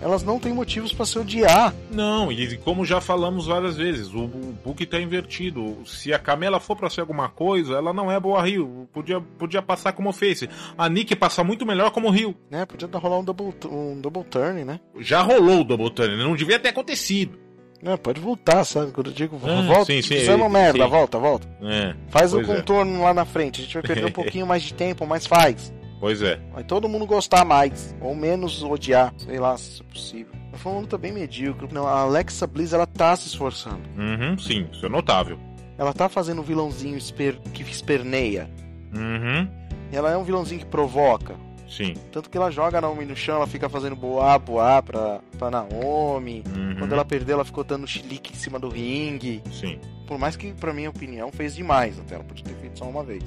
Elas não têm motivos pra se odiar. Não, e como já falamos várias vezes, o, o book tá invertido. Se a Camela for pra ser alguma coisa, ela não é boa Rio. Podia, podia passar como face. A Nick passa muito melhor como Rio. Né? Podia rolar um double, um double turn, né? Já rolou o Double Turn, não devia ter acontecido. É, pode voltar, sabe? Quando eu digo Ah, volta, sim, sim, fizemos merda, sim. volta, volta. É, Faz o pois é. contorno lá na frente. A gente vai perder um pouquinho mais de tempo, mas faz. Pois é. Vai todo mundo gostar mais, ou menos odiar, sei lá, se é possível. Foi uma luta bem medíocre. Não, a Alexa Bliss, ela tá se esforçando. Uhum, sim, isso é notável. Ela tá fazendo um vilãozinho esper... que esperneia. Uhum, ela é um vilãozinho que provoca. sim. Tanto que ela joga a Naomi no chão, ela fica fazendo boa, boa pra, pra Naomi. Uhum, Quando ela perdeu, ela ficou dando chilique em cima do ringue. Sim, Por mais que, pra minha opinião, fez demais até. Ela podia ter feito só uma vez.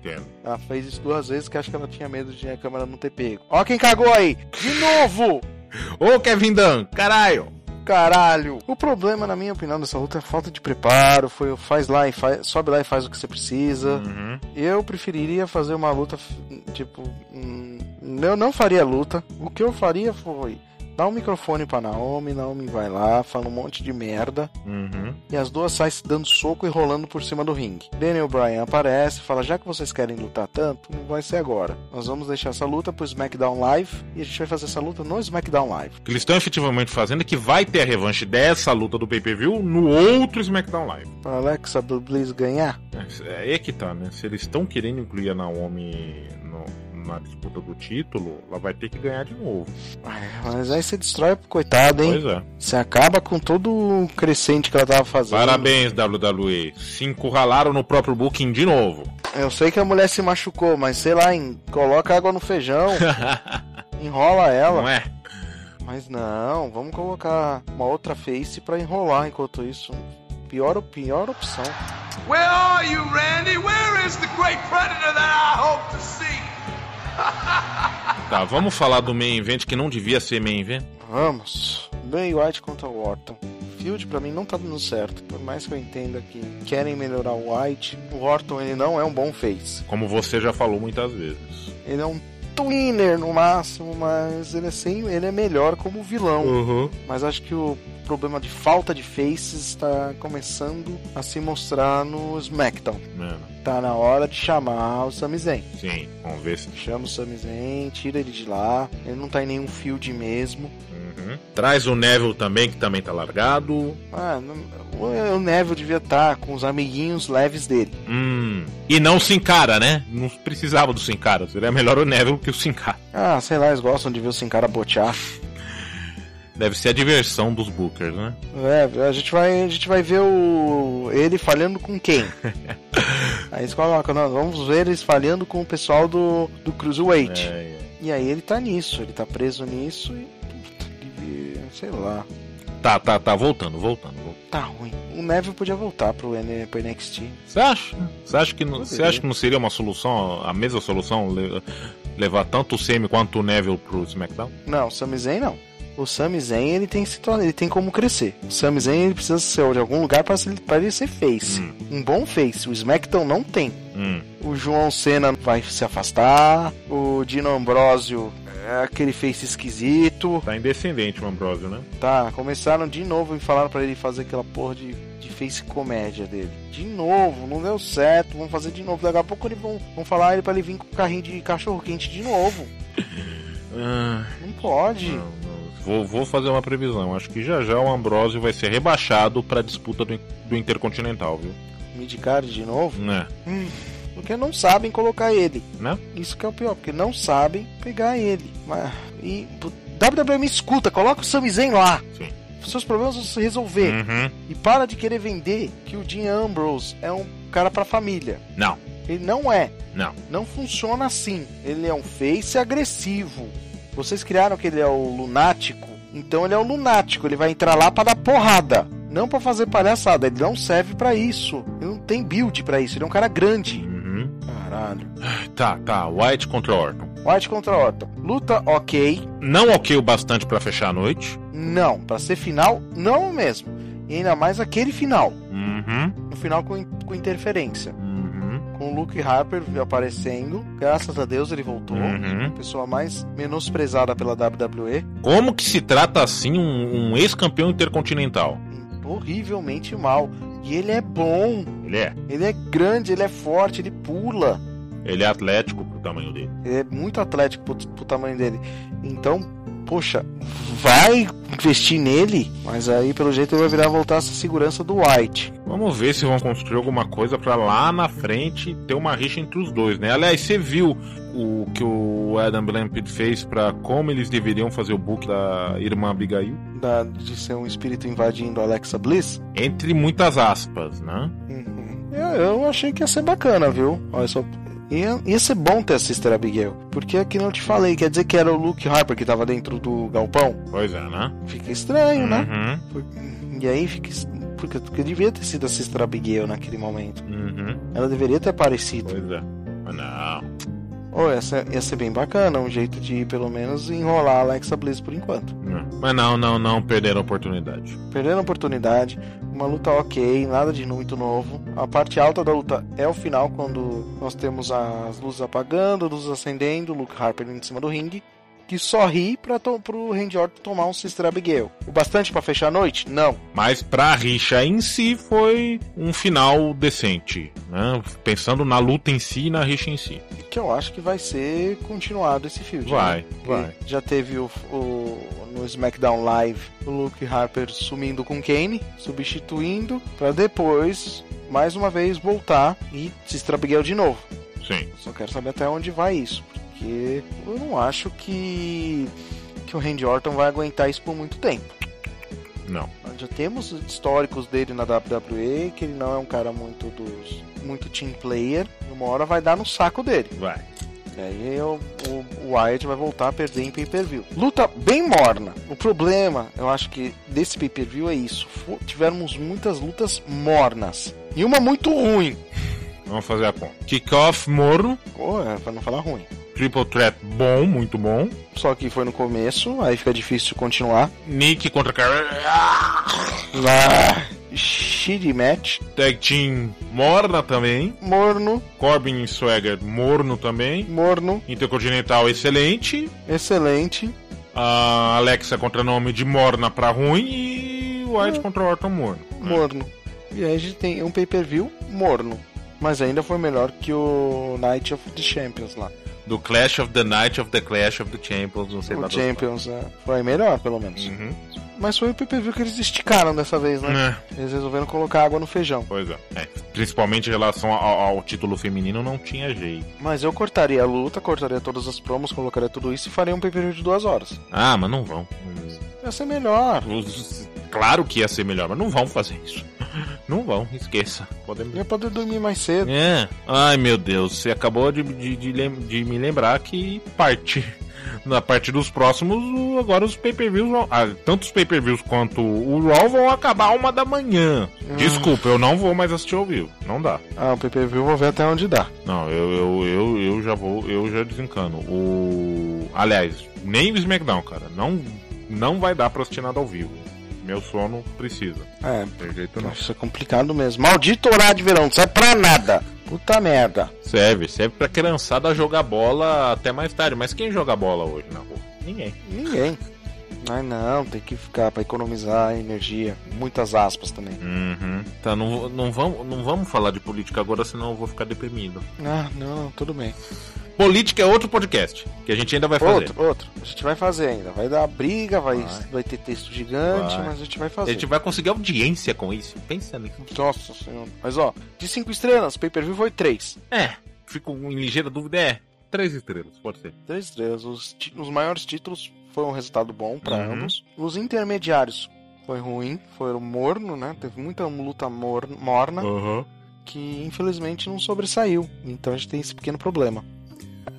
Entendo. Ela fez isso duas vezes que acho que ela tinha medo de a câmera não ter pego. Ó quem cagou aí! De novo! Ô, Kevin Dunn, caralho! Caralho! O problema, na minha opinião, dessa luta é falta de preparo. Foi faz lá e faz, sobe lá e faz o que você precisa. Uhum, Eu preferiria fazer uma luta tipo. hum, eu não faria luta. O que eu faria foi dar um microfone pra Naomi. Naomi vai lá, fala um monte de merda. uhum, E as duas saem se dando soco e rolando por cima do ringue. Daniel Bryan aparece, fala: já que vocês querem lutar tanto, não vai ser agora. Nós vamos deixar essa luta pro SmackDown Live e a gente vai fazer essa luta no SmackDown Live. O que eles estão efetivamente fazendo é que vai ter a revanche dessa luta do pay-per-view no outro SmackDown Live. Pra Alexa Bliss ganhar. É é aí que tá, né? Se eles estão querendo incluir a Naomi na disputa do título, ela vai ter que ganhar de novo. Mas aí você destrói, coitado, hein? Pois é. Você acaba com todo o crescente que ela tava fazendo. Parabéns, WWE. Se encurralaram no próprio booking de novo. Eu sei que a mulher se machucou, mas sei lá, hein, coloca água no feijão, enrola ela. Não é? Mas não, vamos colocar uma outra face pra enrolar enquanto isso. Pior, pior opção. Where are you, Randy? Where is the great predator that I hope to see? Tá, vamos falar do main event que não devia ser main event. Vamos. Bray White contra o Orton. Field pra mim não tá dando certo. Por mais que eu entenda que querem melhorar o White, o Orton ele não é um bom face. Como você já falou muitas vezes. Ele é um twinner no máximo, mas ele é, sem, ele é melhor como vilão. Uhum. Mas acho que o problema de falta de faces está começando a se mostrar no SmackDown. Tá na hora de chamar o Sami Zayn. Sim, vamos ver se. Chama o Sami Zayn, tira ele de lá. Ele não tá em nenhum field mesmo. Uhum. Traz o Neville também, que também tá largado. Ah, o Neville devia estar com os amiguinhos leves dele. Hum. E não se encara, né? Não precisava do Cara. Seria melhor o Neville que o Cara. Ah, sei lá, eles gostam de ver o Sin Cara botear. Deve ser a diversão dos Bookers, né? É, a gente vai, a gente vai ver o ele falhando com quem? aí eles colocam, não, vamos ver eles falhando com o pessoal do, do Cruiserweight. É, E aí ele tá nisso, ele tá preso nisso e. sei lá. Tá, tá, tá. Voltando, voltando. voltando. Tá ruim. O Neville podia voltar pro, N- pro NXT. Você acha? Você acha, que não, você acha que não seria uma solução, a mesma solução, le- levar tanto o Semi quanto o Neville pro SmackDown? Não, o Sami Zayn não. O Sami Zayn ele tem, situa- ele tem como crescer. O Sami Zayn ele precisa ser de algum lugar para ele ser face. Um bom face. O SmackDown não tem. Hum. O João Cena vai se afastar. O Dino Ambrosio é aquele face esquisito. Tá indescendente o Ambrosio, né? Tá, começaram de novo e falaram pra ele fazer aquela porra de, de face comédia dele. De novo, não deu certo, vamos fazer de novo. Daqui a pouco eles vão, vão falar ele pra ele vir com o carrinho de cachorro quente de novo. Ah, Não pode. não, não. Vou, vou fazer uma previsão. Acho que já já o Ambrosio vai ser rebaixado pra disputa do, do Intercontinental, viu? Midcard de novo. Né? Hum, porque não sabem colocar ele. Né? Isso que é o pior, porque não sabem pegar ele. Mas, e WWE me escuta, coloca o Sami Zayn lá. Sim. Seus problemas vão se resolver. Uhum. E para de querer vender que o Dean Ambrose é um cara pra família. Não, Ele não é. não. Não funciona assim. Ele é um face agressivo. Vocês criaram que ele é o lunático. Então ele é um lunático, ele vai entrar lá pra dar porrada. Não pra fazer palhaçada, ele não serve pra isso. Ele não tem build pra isso, ele é um cara grande. Uhum. Caralho. Tá, tá. White contra Orton. White contra Orton. Luta ok. Não ok o bastante pra fechar a noite. Não. Pra ser final, não mesmo. E ainda mais aquele final. Uhum. No final com, com interferência. Uhum. Com o Luke Harper aparecendo. Graças a Deus ele voltou. Uhum. Pessoa mais menosprezada pela WWE. Como que se trata assim um, um ex-campeão intercontinental? Horrivelmente mal. E ele é bom. Ele é. Ele é grande, ele é forte, ele pula. Ele é atlético pro tamanho dele. Ele é muito atlético pro, pro tamanho dele. Então, poxa, vai investir nele, mas aí pelo jeito ele vai virar voltar essa segurança do White. Vamos ver se vão construir alguma coisa pra lá na frente ter uma rixa entre os dois, né? Aliás, você viu o que o Adam Blanchard fez pra como eles deveriam fazer o book da irmã Abigail? Da, de ser um espírito invadindo Alexa Bliss? Entre muitas aspas, né? Uhum. Eu, eu achei que ia ser bacana, viu? Olha só. Ia, ia ser bom ter a Sister Abigail. Porque aqui não te falei, quer dizer que era o Luke Harper que tava dentro do galpão? Pois é, né? Fica estranho, né? Uhum. Por- E aí fica. Porque, porque devia ter sido a Sister Abigail naquele momento. Uhum. Ela deveria ter aparecido. Pois é. Mas não. Ou ia ser, ia ser bem bacana, um jeito de pelo menos enrolar a Alexa Bliss por enquanto. não. Mas não, não, não perderam a oportunidade. Perdendo a oportunidade, uma luta ok, nada de muito novo. A parte alta da luta é o final, quando nós temos as luzes apagando, luzes acendendo, Luke Harper em cima do ringue, que só ri pra to pro Randy Orton tomar um Sister Abigail. O bastante pra fechar a noite? Não. Mas pra rixa em si foi um final decente, né? Pensando na luta em si e na rixa em si. Que eu acho que vai ser continuado esse filme. Vai, vai. Já teve o, o- no SmackDown Live o Luke Harper sumindo com Kane, substituindo, pra depois, mais uma vez, voltar e Sister Abigail de novo. Sim. Só quero saber até onde vai isso, porque eu não acho que, que o Randy Orton vai aguentar isso por muito tempo. Não. Nós já temos históricos dele na WWE, que ele não é um cara muito dos muito team player. Uma hora vai dar no saco dele. Vai. E aí o, o, o Wyatt vai voltar a perder em pay-per-view. Luta bem morna. O problema, eu acho que desse pay-per-view é isso. Tivemos muitas lutas mornas. E uma muito ruim. Vamos fazer a conta. Kickoff morno. Pô, é pra não falar ruim. Triple Threat bom, muito bom. Só que foi no começo, aí fica difícil continuar. Nick contra Car... Lá. Shitty match. Tag Team morna também. Morno, Corbin e Swagger morno também. morno, Intercontinental excelente. excelente. A Alexa contra nome de morna pra ruim. E White contra Orton morno. Morno. E aí a gente tem um pay-per-view morno. Mas ainda foi melhor que o Night of the Champions lá. Do Clash of the Night of the Clash of the Champions. Não sei O nada. Champions é, foi melhor, pelo menos. Uhum. Mas foi o pay-per-view que eles esticaram dessa vez, né? É. Eles resolveram colocar água no feijão. Pois é. É, Principalmente em relação ao, ao título feminino, não tinha jeito. Mas eu cortaria a luta, cortaria todas as promos, colocaria tudo isso e faria um pay-per-view de duas horas. Ah, mas não vão. Ia ser melhor. Os- Claro que ia ser melhor, mas não vão fazer isso. Não vão, esqueça. Podemos. Poder dormir mais cedo. É. Ai meu Deus, você acabou de, de, de de me lembrar que parte. Na parte dos próximos, agora os pay-per-views vão. ah, tanto os pay-per-views quanto o Raw vão acabar uma da manhã. Desculpa, eu não vou mais assistir ao vivo. Não dá. Ah, o pay-per-view vou ver até onde dá. Não, eu, eu, eu, eu já vou, eu já desencano. O. Aliás, nem o SmackDown, cara. Não, não vai dar pra assistir nada ao vivo. Meu sono precisa. É, tem jeito não. isso é complicado mesmo. Maldito horário de verão, não serve pra nada. Puta merda. Serve, serve pra criançada jogar bola até mais tarde. Mas quem joga bola hoje na rua? Ninguém. Ninguém. Ai não, tem que ficar pra economizar energia. Muitas aspas também. Uhum. Tá, não, não, vamos, não vamos falar de política agora, senão eu vou ficar deprimido. Ah, não, tudo bem. Política é outro podcast que a gente ainda vai fazer. Outro, outro. A gente vai fazer ainda. Vai dar briga, vai, Vai. vai ter texto gigante, Vai. mas a gente vai A fazer. gente vai conseguir audiência com isso. Pensa nisso. Nossa senhora. Mas ó, de 5 estrelas, pay-per-view foi 3. É, fico em ligeira dúvida. É, três estrelas, pode ser. 3 estrelas. Os, os maiores títulos foi um resultado bom pra Uhum. ambos. Os intermediários foi ruim, foi morno, né? Teve muita luta mor- morna Aham. que infelizmente não sobressaiu. Então a gente tem esse pequeno problema.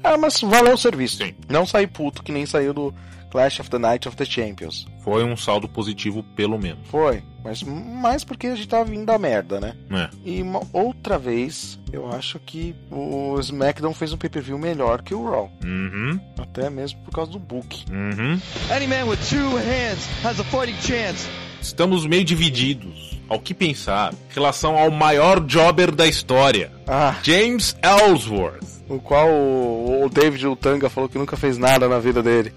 Ah, mas valeu o serviço. Sim. Não saí puto que nem saiu do Clash of the Night of the Champions. Foi um saldo positivo, pelo menos. Foi, mas mais porque a gente tava vindo da merda, né? É. E uma outra vez, eu acho que o SmackDown fez um pay-per-view melhor que o Raw. Uhum, Até mesmo por causa do book. uhum. Any man with two hands has a fighting chance. Estamos meio divididos ao que pensar em relação ao maior jobber da história, Ah, James Ellsworth. o qual o, o David Utanga falou que nunca fez nada na vida dele.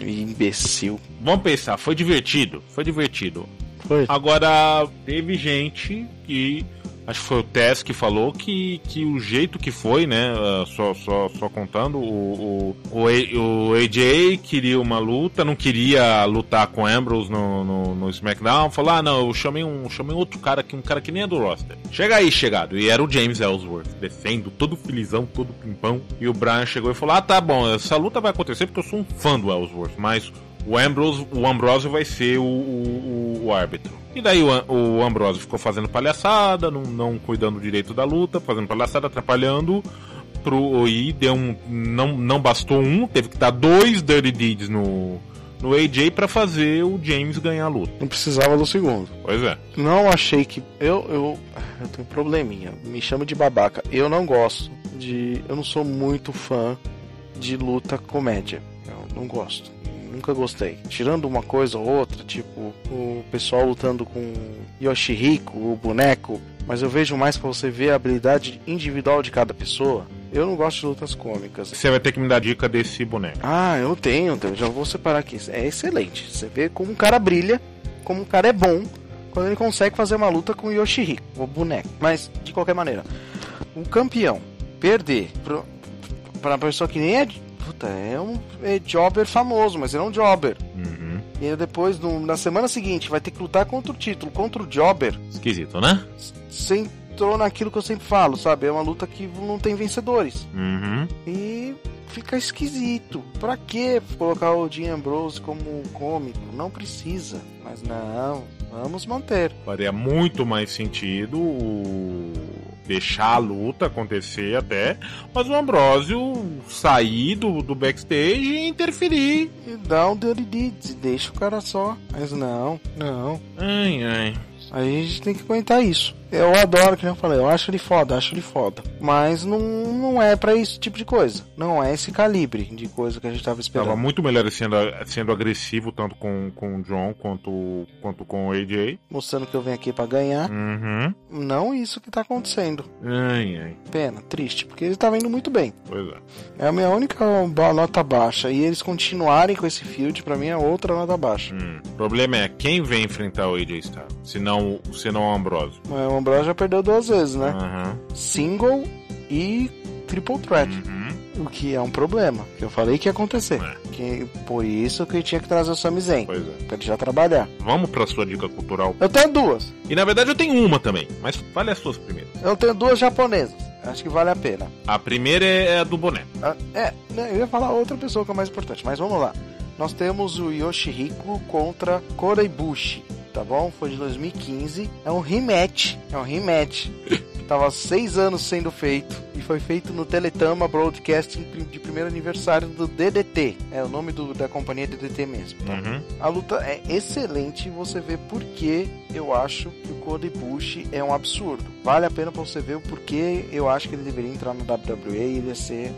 Imbecil. Vamos pensar, foi divertido, foi divertido. Foi. Agora, teve gente que. Acho que foi o Tess que falou que, que o jeito que foi, né? ah, só, só, só contando, o, o, o, o AJ queria uma luta, não queria lutar com Ambrose no, no, no SmackDown. Falou: ah, não, eu chamei um, chamei outro cara aqui, um cara que nem é do roster. Chega aí, chegado. E era o James Ellsworth, descendo, todo felizão, todo pimpão. E o Brian chegou e falou: ah, tá bom, essa luta vai acontecer porque eu sou um fã do Ellsworth, mas o Ambrose, o Ambrose vai ser o, o, o- árbitro. E daí o, o Ambrose ficou fazendo palhaçada, não, não cuidando direito da luta, fazendo palhaçada, atrapalhando. Pro, e deu um. Não, não bastou um, teve que dar dois Dirty Deeds no, no AJ pra fazer o James ganhar a luta. Não precisava do segundo. Pois é. Não achei que. Eu, eu, eu tenho um probleminha. Me chama de babaca. Eu não gosto de. Eu não sou muito fã de luta comédia. Eu não gosto. Nunca gostei. Tirando uma coisa ou outra, tipo o pessoal lutando com Yoshihiko, o boneco. Mas eu vejo mais pra você ver a habilidade individual de cada pessoa. Eu não gosto de lutas cômicas. Você vai ter que me dar dica desse boneco. Ah, eu tenho, então, já vou separar aqui. É excelente. Você vê como um cara brilha, como um cara é bom, quando ele consegue fazer uma luta com o Yoshihiko, o boneco. Mas, de qualquer maneira, um campeão perder pro, pra uma pessoa que nem é. Puta, é um é jobber famoso, mas ele é um jobber. Uhum. E aí depois, no- na semana seguinte, vai ter que lutar contra o título, contra o jobber. Esquisito, né? Você entrou naquilo que eu sempre falo, sabe? É uma luta que não tem vencedores. Uhum. E fica esquisito. Pra que colocar o Dean Ambrose como um cômico? Não precisa. Mas não, vamos manter. Faria muito mais sentido o- deixar a luta acontecer até, mas o Ambrósio sair do, do backstage e interferir. E dá um Dirty Deeds deixa o cara só. Mas não, não. Ai, ai. Aí a gente tem que aguentar isso. Eu adoro, que eu falei, eu acho ele foda, acho ele foda. Mas não, não é pra esse tipo de coisa. Não é esse calibre de coisa que a gente tava esperando. Tava muito melhor sendo, sendo agressivo tanto com, com o John quanto, quanto com o AJ. Mostrando que eu venho aqui pra ganhar. Uhum. Não isso que tá acontecendo. Ai, ai. Pena, triste, porque ele tava indo muito bem. Pois é. É a minha única nota baixa. E eles continuarem com esse field, pra mim é outra nota baixa. Hum. O problema é quem vem enfrentar o AJ Styles, se não, não o Ambrosio. Mas O Ambrose já perdeu duas vezes, né? Aham. Single e triple threat. Uhum. O que é um problema. Que eu falei que ia acontecer. É. Que, por isso que eu tinha que trazer o Sami Zayn. Pois é. Pra ele já trabalhar. Vamos pra sua dica cultural. Eu tenho duas. E na verdade eu tenho uma também, mas fale as suas primeiras. Eu tenho duas japonesas. Acho que vale a pena. A primeira é a do boné. Ah, É, né, eu ia falar outra pessoa que é mais importante, mas vamos lá. Nós temos o Yoshihiko contra Koreibushi, tá bom? Foi de 2015. É um rematch. É um rematch. Tava seis anos sendo feito e foi feito no Teletama Broadcasting de primeiro aniversário do DDT. É o nome do- da companhia DDT mesmo. tá? Uhum. A luta é excelente você vê por que eu acho que o Cody Bush é um absurdo. Vale a pena pra você ver o porquê eu acho que ele deveria entrar no WWE e ele ia ser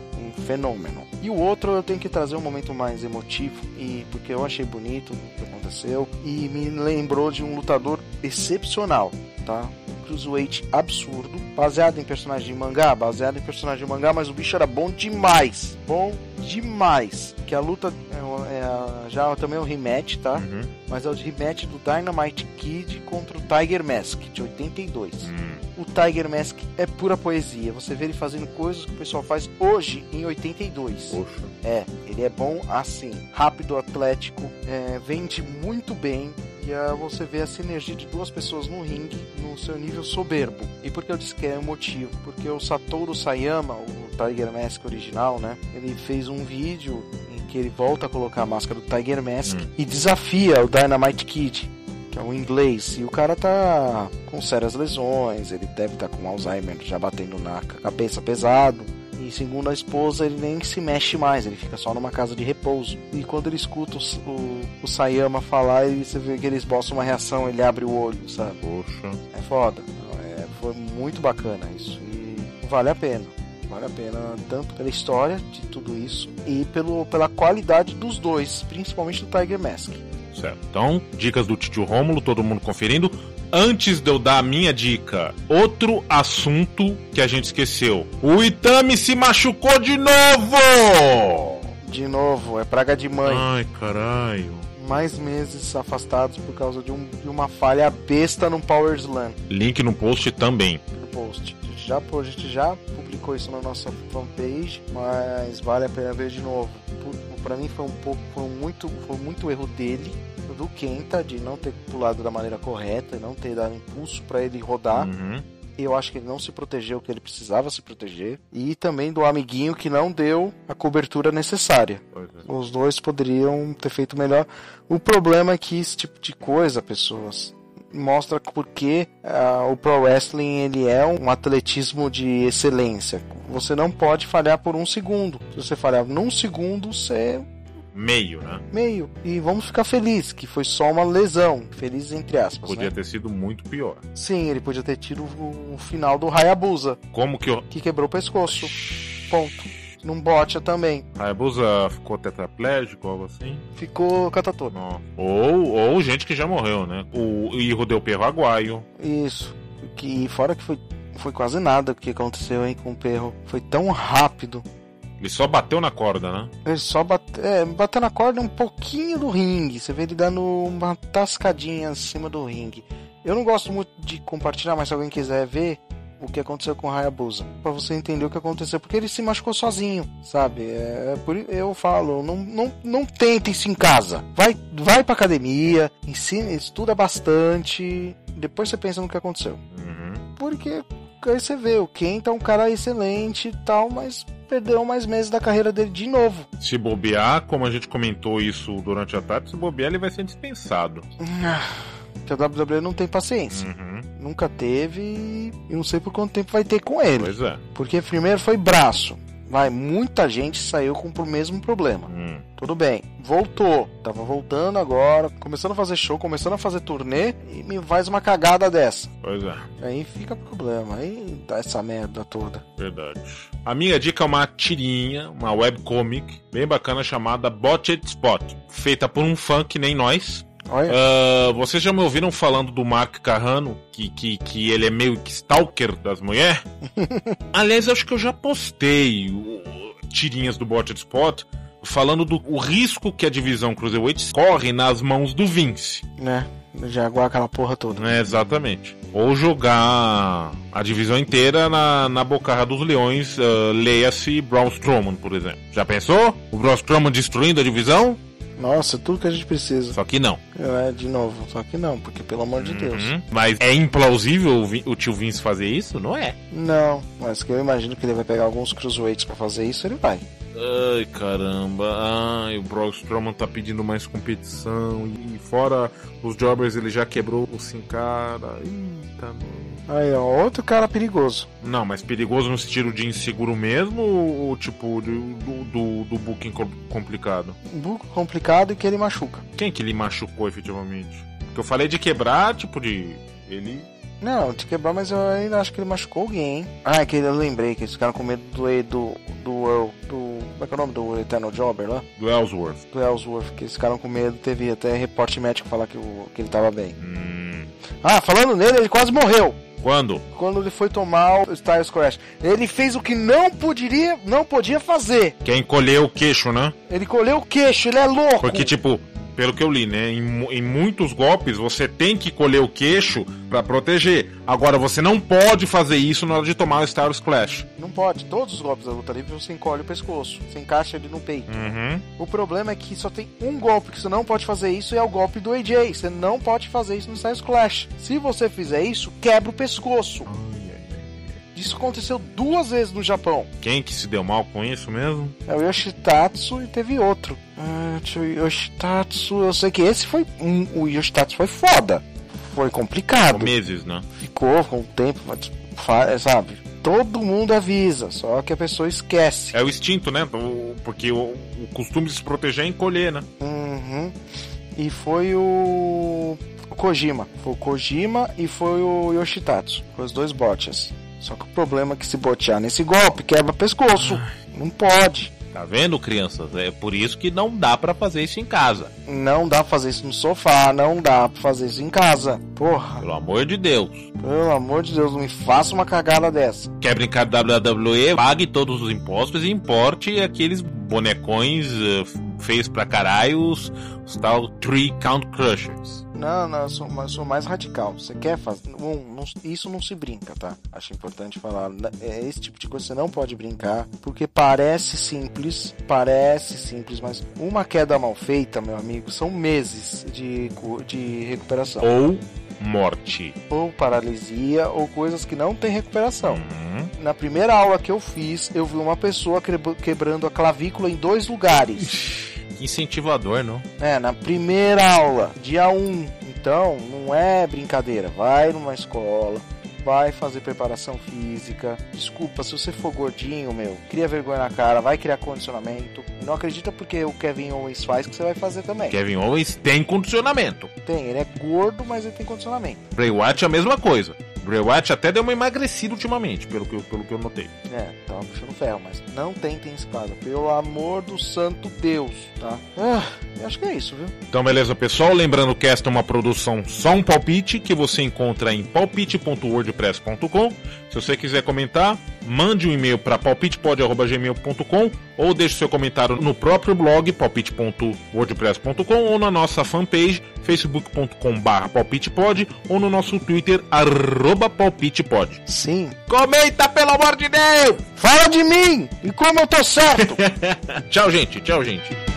fenômeno. E o outro eu tenho que trazer um momento mais emotivo e porque eu achei bonito o que aconteceu e me lembrou de um lutador excepcional, tá? Cruiserweight absurdo, baseado em personagem de mangá, baseado em personagem de mangá, mas o bicho era bom demais, bom demais. Que a luta é, é já também é um rematch, tá? Uhum. Mas é o rematch do Dynamite Kid contra o Tiger Mask de 82. Hum. O Tiger Mask é pura poesia. Você vê ele fazendo coisas que o pessoal faz hoje em 82. Poxa. É, ele é bom assim, rápido, atlético, é, vende muito bem. E ah, você vê a sinergia de duas pessoas no ringue no seu nível soberbo. E por que eu disse que é um motivo? Porque o Satoru Sayama, o Tiger Mask original, né? Ele fez um vídeo em que ele volta a colocar a máscara do Tiger Mask Hum. e desafia o Dynamite Kid. Que é um inglês, e o cara tá com sérias lesões, ele deve estar com Alzheimer já batendo na cabeça pesado. E segundo a esposa, ele nem se mexe mais, ele fica só numa casa de repouso. E quando ele escuta o, o, o Sayama falar, ele, você vê que ele esboça uma reação, ele abre o olho, sabe? Poxa. É foda. É, foi muito bacana isso. E vale a pena. Vale a pena tanto pela história de tudo isso e pelo, pela qualidade dos dois, principalmente do Tiger Mask. Certo. Então, dicas do Titio Rômulo, todo mundo conferindo. Antes de eu dar a minha dica, outro assunto que a gente esqueceu. O Itami se machucou de novo! De novo, é praga de mãe. Ai, caralho. Mais meses afastados por causa de, um, de uma falha besta no Power Slam. Link no post também. No post. A gente, já, a gente já publicou isso na nossa fanpage, mas vale a pena ver de novo. Para mim foi um pouco, foi muito, foi muito erro dele, do Kenta, de não ter pulado da maneira correta, não ter dado impulso para ele rodar. Uhum. Eu acho que ele não se protegeu o que ele precisava se proteger. E também do amiguinho que não deu a cobertura necessária. É. Os dois poderiam ter feito melhor. O problema é que esse tipo de coisa, pessoas, mostra porque uh, o pro wrestling ele é um atletismo de excelência. Você não pode falhar por um segundo. Se você falhar num segundo, você meio, né? Meio. E vamos ficar felizes que foi só uma lesão. Felizes entre aspas. Podia né? ter sido muito pior. Sim, ele podia ter tido o, final do Hayabusa. Como que eu. Que quebrou o pescoço. Ponto. Num bote também. Hayabusa ficou tetraplégico, algo assim? Ficou catator. Ou, ou gente que já morreu, né? O Irro deu perro aguaio. Isso. Que fora que foi, foi quase nada o que aconteceu hein, com o perro. Foi tão rápido. Ele só bateu na corda, né? Ele só bate, é, bateu na corda um pouquinho do ringue. Você vê ele dando uma tascadinha acima do ringue. Eu não gosto muito de compartilhar, mas se alguém quiser ver o que aconteceu com o Hayabusa, para você entender o que aconteceu, porque ele se machucou sozinho, sabe? É, por eu falo, não, não, não tente isso em casa. Vai, vai pra academia, ensina, estuda bastante, depois você pensa no que aconteceu. Uhum. Porque aí você vê, o Kenta é um cara excelente e tal, mas perdeu mais meses da carreira dele de novo. Se bobear, como a gente comentou isso durante a tarde, se bobear ele vai ser dispensado. Que a WWE não tem paciência. Uhum. Nunca teve e não sei por quanto tempo vai ter com ele. Pois é. Porque primeiro foi braço. Vai, muita gente saiu com o mesmo problema. Hum. Tudo bem, voltou. Tava voltando agora, começando a fazer show, começando a fazer turnê e me faz uma cagada dessa. Pois é. Aí fica problema, aí dá essa merda toda. Verdade. A minha dica é uma tirinha, uma webcomic bem bacana chamada Botched Spot, feita por um fã que nem nós. Uh, vocês já me ouviram falando do Mark Carrano, que, que, que ele é meio que stalker das mulheres? Aliás, acho que eu já postei o, tirinhas do Botched Spot falando do o risco que a divisão Cruiserweight corre nas mãos do Vince. Né? Jaguar aquela porra toda. É, exatamente. Ou jogar a divisão inteira na, na bocarra dos leões, uh, leia-se Braun Strowman, por exemplo. Já pensou? O Braun Strowman destruindo a divisão? Nossa, tudo que a gente precisa. Só que não. É, de novo, só que não, porque pelo amor de Deus. Uhum. Mas é implausível o, o, tio Vince fazer isso? Não é. Não, mas que eu imagino que ele vai pegar alguns cruiserweights para fazer isso, ele vai. Ai, caramba. Ai, o Braun Strowman tá pedindo mais competição. E fora os jobbers, ele já quebrou o Sin Cara. Eita, não. Aí, ó, outro cara perigoso. Não, mas perigoso no sentido de inseguro mesmo ou, tipo do, do, do booking complicado? Booking complicado e que ele machuca. Quem que ele machucou efetivamente? Porque eu falei de quebrar, tipo de. Ele. Não, de quebrar, mas eu ainda acho que ele machucou alguém, hein? Ah, é que eu lembrei que eles ficaram com medo do do do, do como é que é o nome do Eternal Jobber lá? Do Ellsworth. Do Ellsworth, que eles ficaram com medo, teve até reporte médico falar que, o, que ele tava bem. Hum. Ah, falando nele, ele quase morreu. Quando? Quando ele foi tomar o Styles Crash. Ele fez o que não poderia, não podia fazer. Que é encolher o queixo, né? Ele colheu o queixo, ele é louco. Porque, tipo, pelo que eu li, né? Em, em muitos golpes você tem que colher o queixo para proteger. Agora você não pode fazer isso na hora de tomar o Stars Clash. Não pode. Todos os golpes da luta livre você encolhe o pescoço. Você encaixa ele no peito. Uhum. O problema é que só tem um golpe que você não pode fazer isso e é o golpe do AJ. Você não pode fazer isso no Stars Clash. Se você fizer isso, quebra o pescoço. Isso aconteceu duas vezes no Japão. Quem que se deu mal com isso mesmo? É o Yoshitatsu e teve outro. Ah, o Yoshitatsu, eu sei que esse foi. Um, o Yoshitatsu foi foda. Foi complicado. meses, né? Ficou com o tempo, sabe? Todo mundo avisa, só que a pessoa esquece. É o instinto, né? Porque o, o costume de se proteger é encolher, né? Uhum. E foi o... o Kojima. Foi o Kojima e foi o Yoshitatsu. Foi os dois botes. Só que o problema é que se botear nesse golpe quebra pescoço. Não pode. Tá vendo, crianças? É por isso que não dá pra fazer isso em casa. Não dá pra fazer isso no sofá, não dá pra fazer isso em casa. Porra, Pelo amor de Deus. pelo amor de Deus, não me faça uma cagada dessa. Quer brincar de WWE? Pague todos os impostos e importe aqueles bonecões eh, feios pra caralho, os, os tal Three Count Crushers. Não, não, eu sou, eu sou mais radical. Você quer fazer. Um, não- isso não se brinca, tá? Acho importante falar. N- É esse tipo de coisa você não pode brincar, porque parece simples, parece simples, mas uma queda mal feita, meu amigo, são meses de, de recuperação. Ou morte. Ou paralisia, ou coisas que não tem recuperação. Hum. Na primeira aula que eu fiz, eu vi uma pessoa quebra- quebrando a clavícula em dois lugares. Incentivador, não? É, na primeira aula, dia 1. Então, não é brincadeira. Vai numa escola, vai fazer preparação física. Desculpa, se você for gordinho, meu, cria vergonha na cara, vai criar condicionamento. Não acredita porque o Kevin Owens faz que você vai fazer também. Kevin Owens tem condicionamento. Tem, ele é gordo, mas ele tem condicionamento. Bray Wyatt é a mesma coisa. Bray Wyatt até deu uma emagrecida ultimamente, pelo que, eu- pelo que eu notei. É, tava puxando ferro, mas não tentem casa. Pelo amor do santo Deus, tá? Ah, eu acho que é isso, viu? Então, beleza, pessoal. Lembrando que esta é uma produção só um palpite que você encontra em palpite.wordpress.com. Se você quiser comentar, mande um e-mail para palpitepod.gmail.com ou deixe seu comentário no próprio blog palpite.wordpress.com ou na nossa fanpage facebook.com.br palpitepod ou no nosso Twitter arroba palpitepod. Sim. Comenta, pelo amor de Deus! Fala de mim! E como eu tô certo! Tchau, gente. Tchau, gente.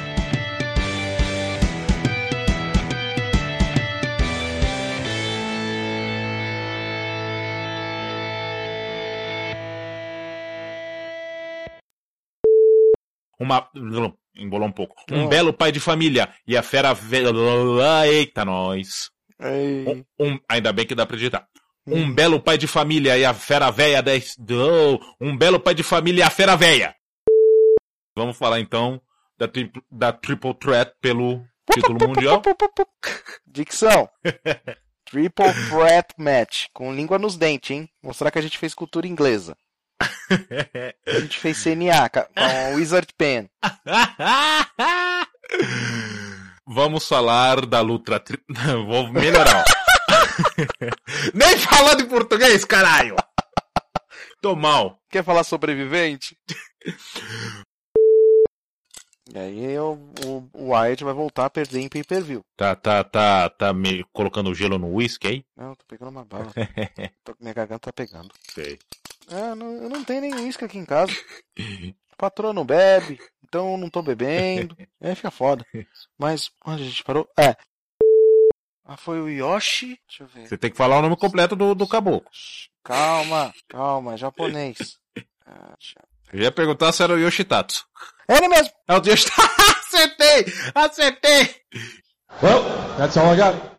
Uma. Embolou um pouco. Um Ah. belo pai de família e a fera velha. Eita, nós. Um, um- ainda bem que dá pra digitar. Um belo pai de família e a fera véia. Oh, um belo pai de família e a fera véia. Vamos falar então da, tri- da Triple Threat pelo título mundial. Dicção. Triple Threat Match. Com língua nos dentes, hein? Mostrar que a gente fez cultura inglesa. A gente fez CNA com Wizard Pen. Vamos falar da luta. Tri... Vou melhorar. Nem falando em português, caralho! Tô mal. Quer falar sobrevivente? E aí o, o Wyatt vai voltar a perder em pay-per-view. Tá, tá, tá, tá me colocando gelo no whisky aí? Não, tô pegando uma bala. Tô- minha garganta tá pegando. Sei. Ah, não, eu não tenho nem uísque aqui em casa. Patroa não bebe, então eu não tô bebendo. É, fica foda. Mas onde a gente parou? É. Ah, foi o Yoshi? Deixa eu ver. Você tem que falar o nome completo do, do caboclo. Calma, calma, é japonês. Ah, Eu ia perguntar se era o Yoshitatsu. É ele mesmo! É o Yoshitatsu. acertei! Acertei! Well, that's all I got.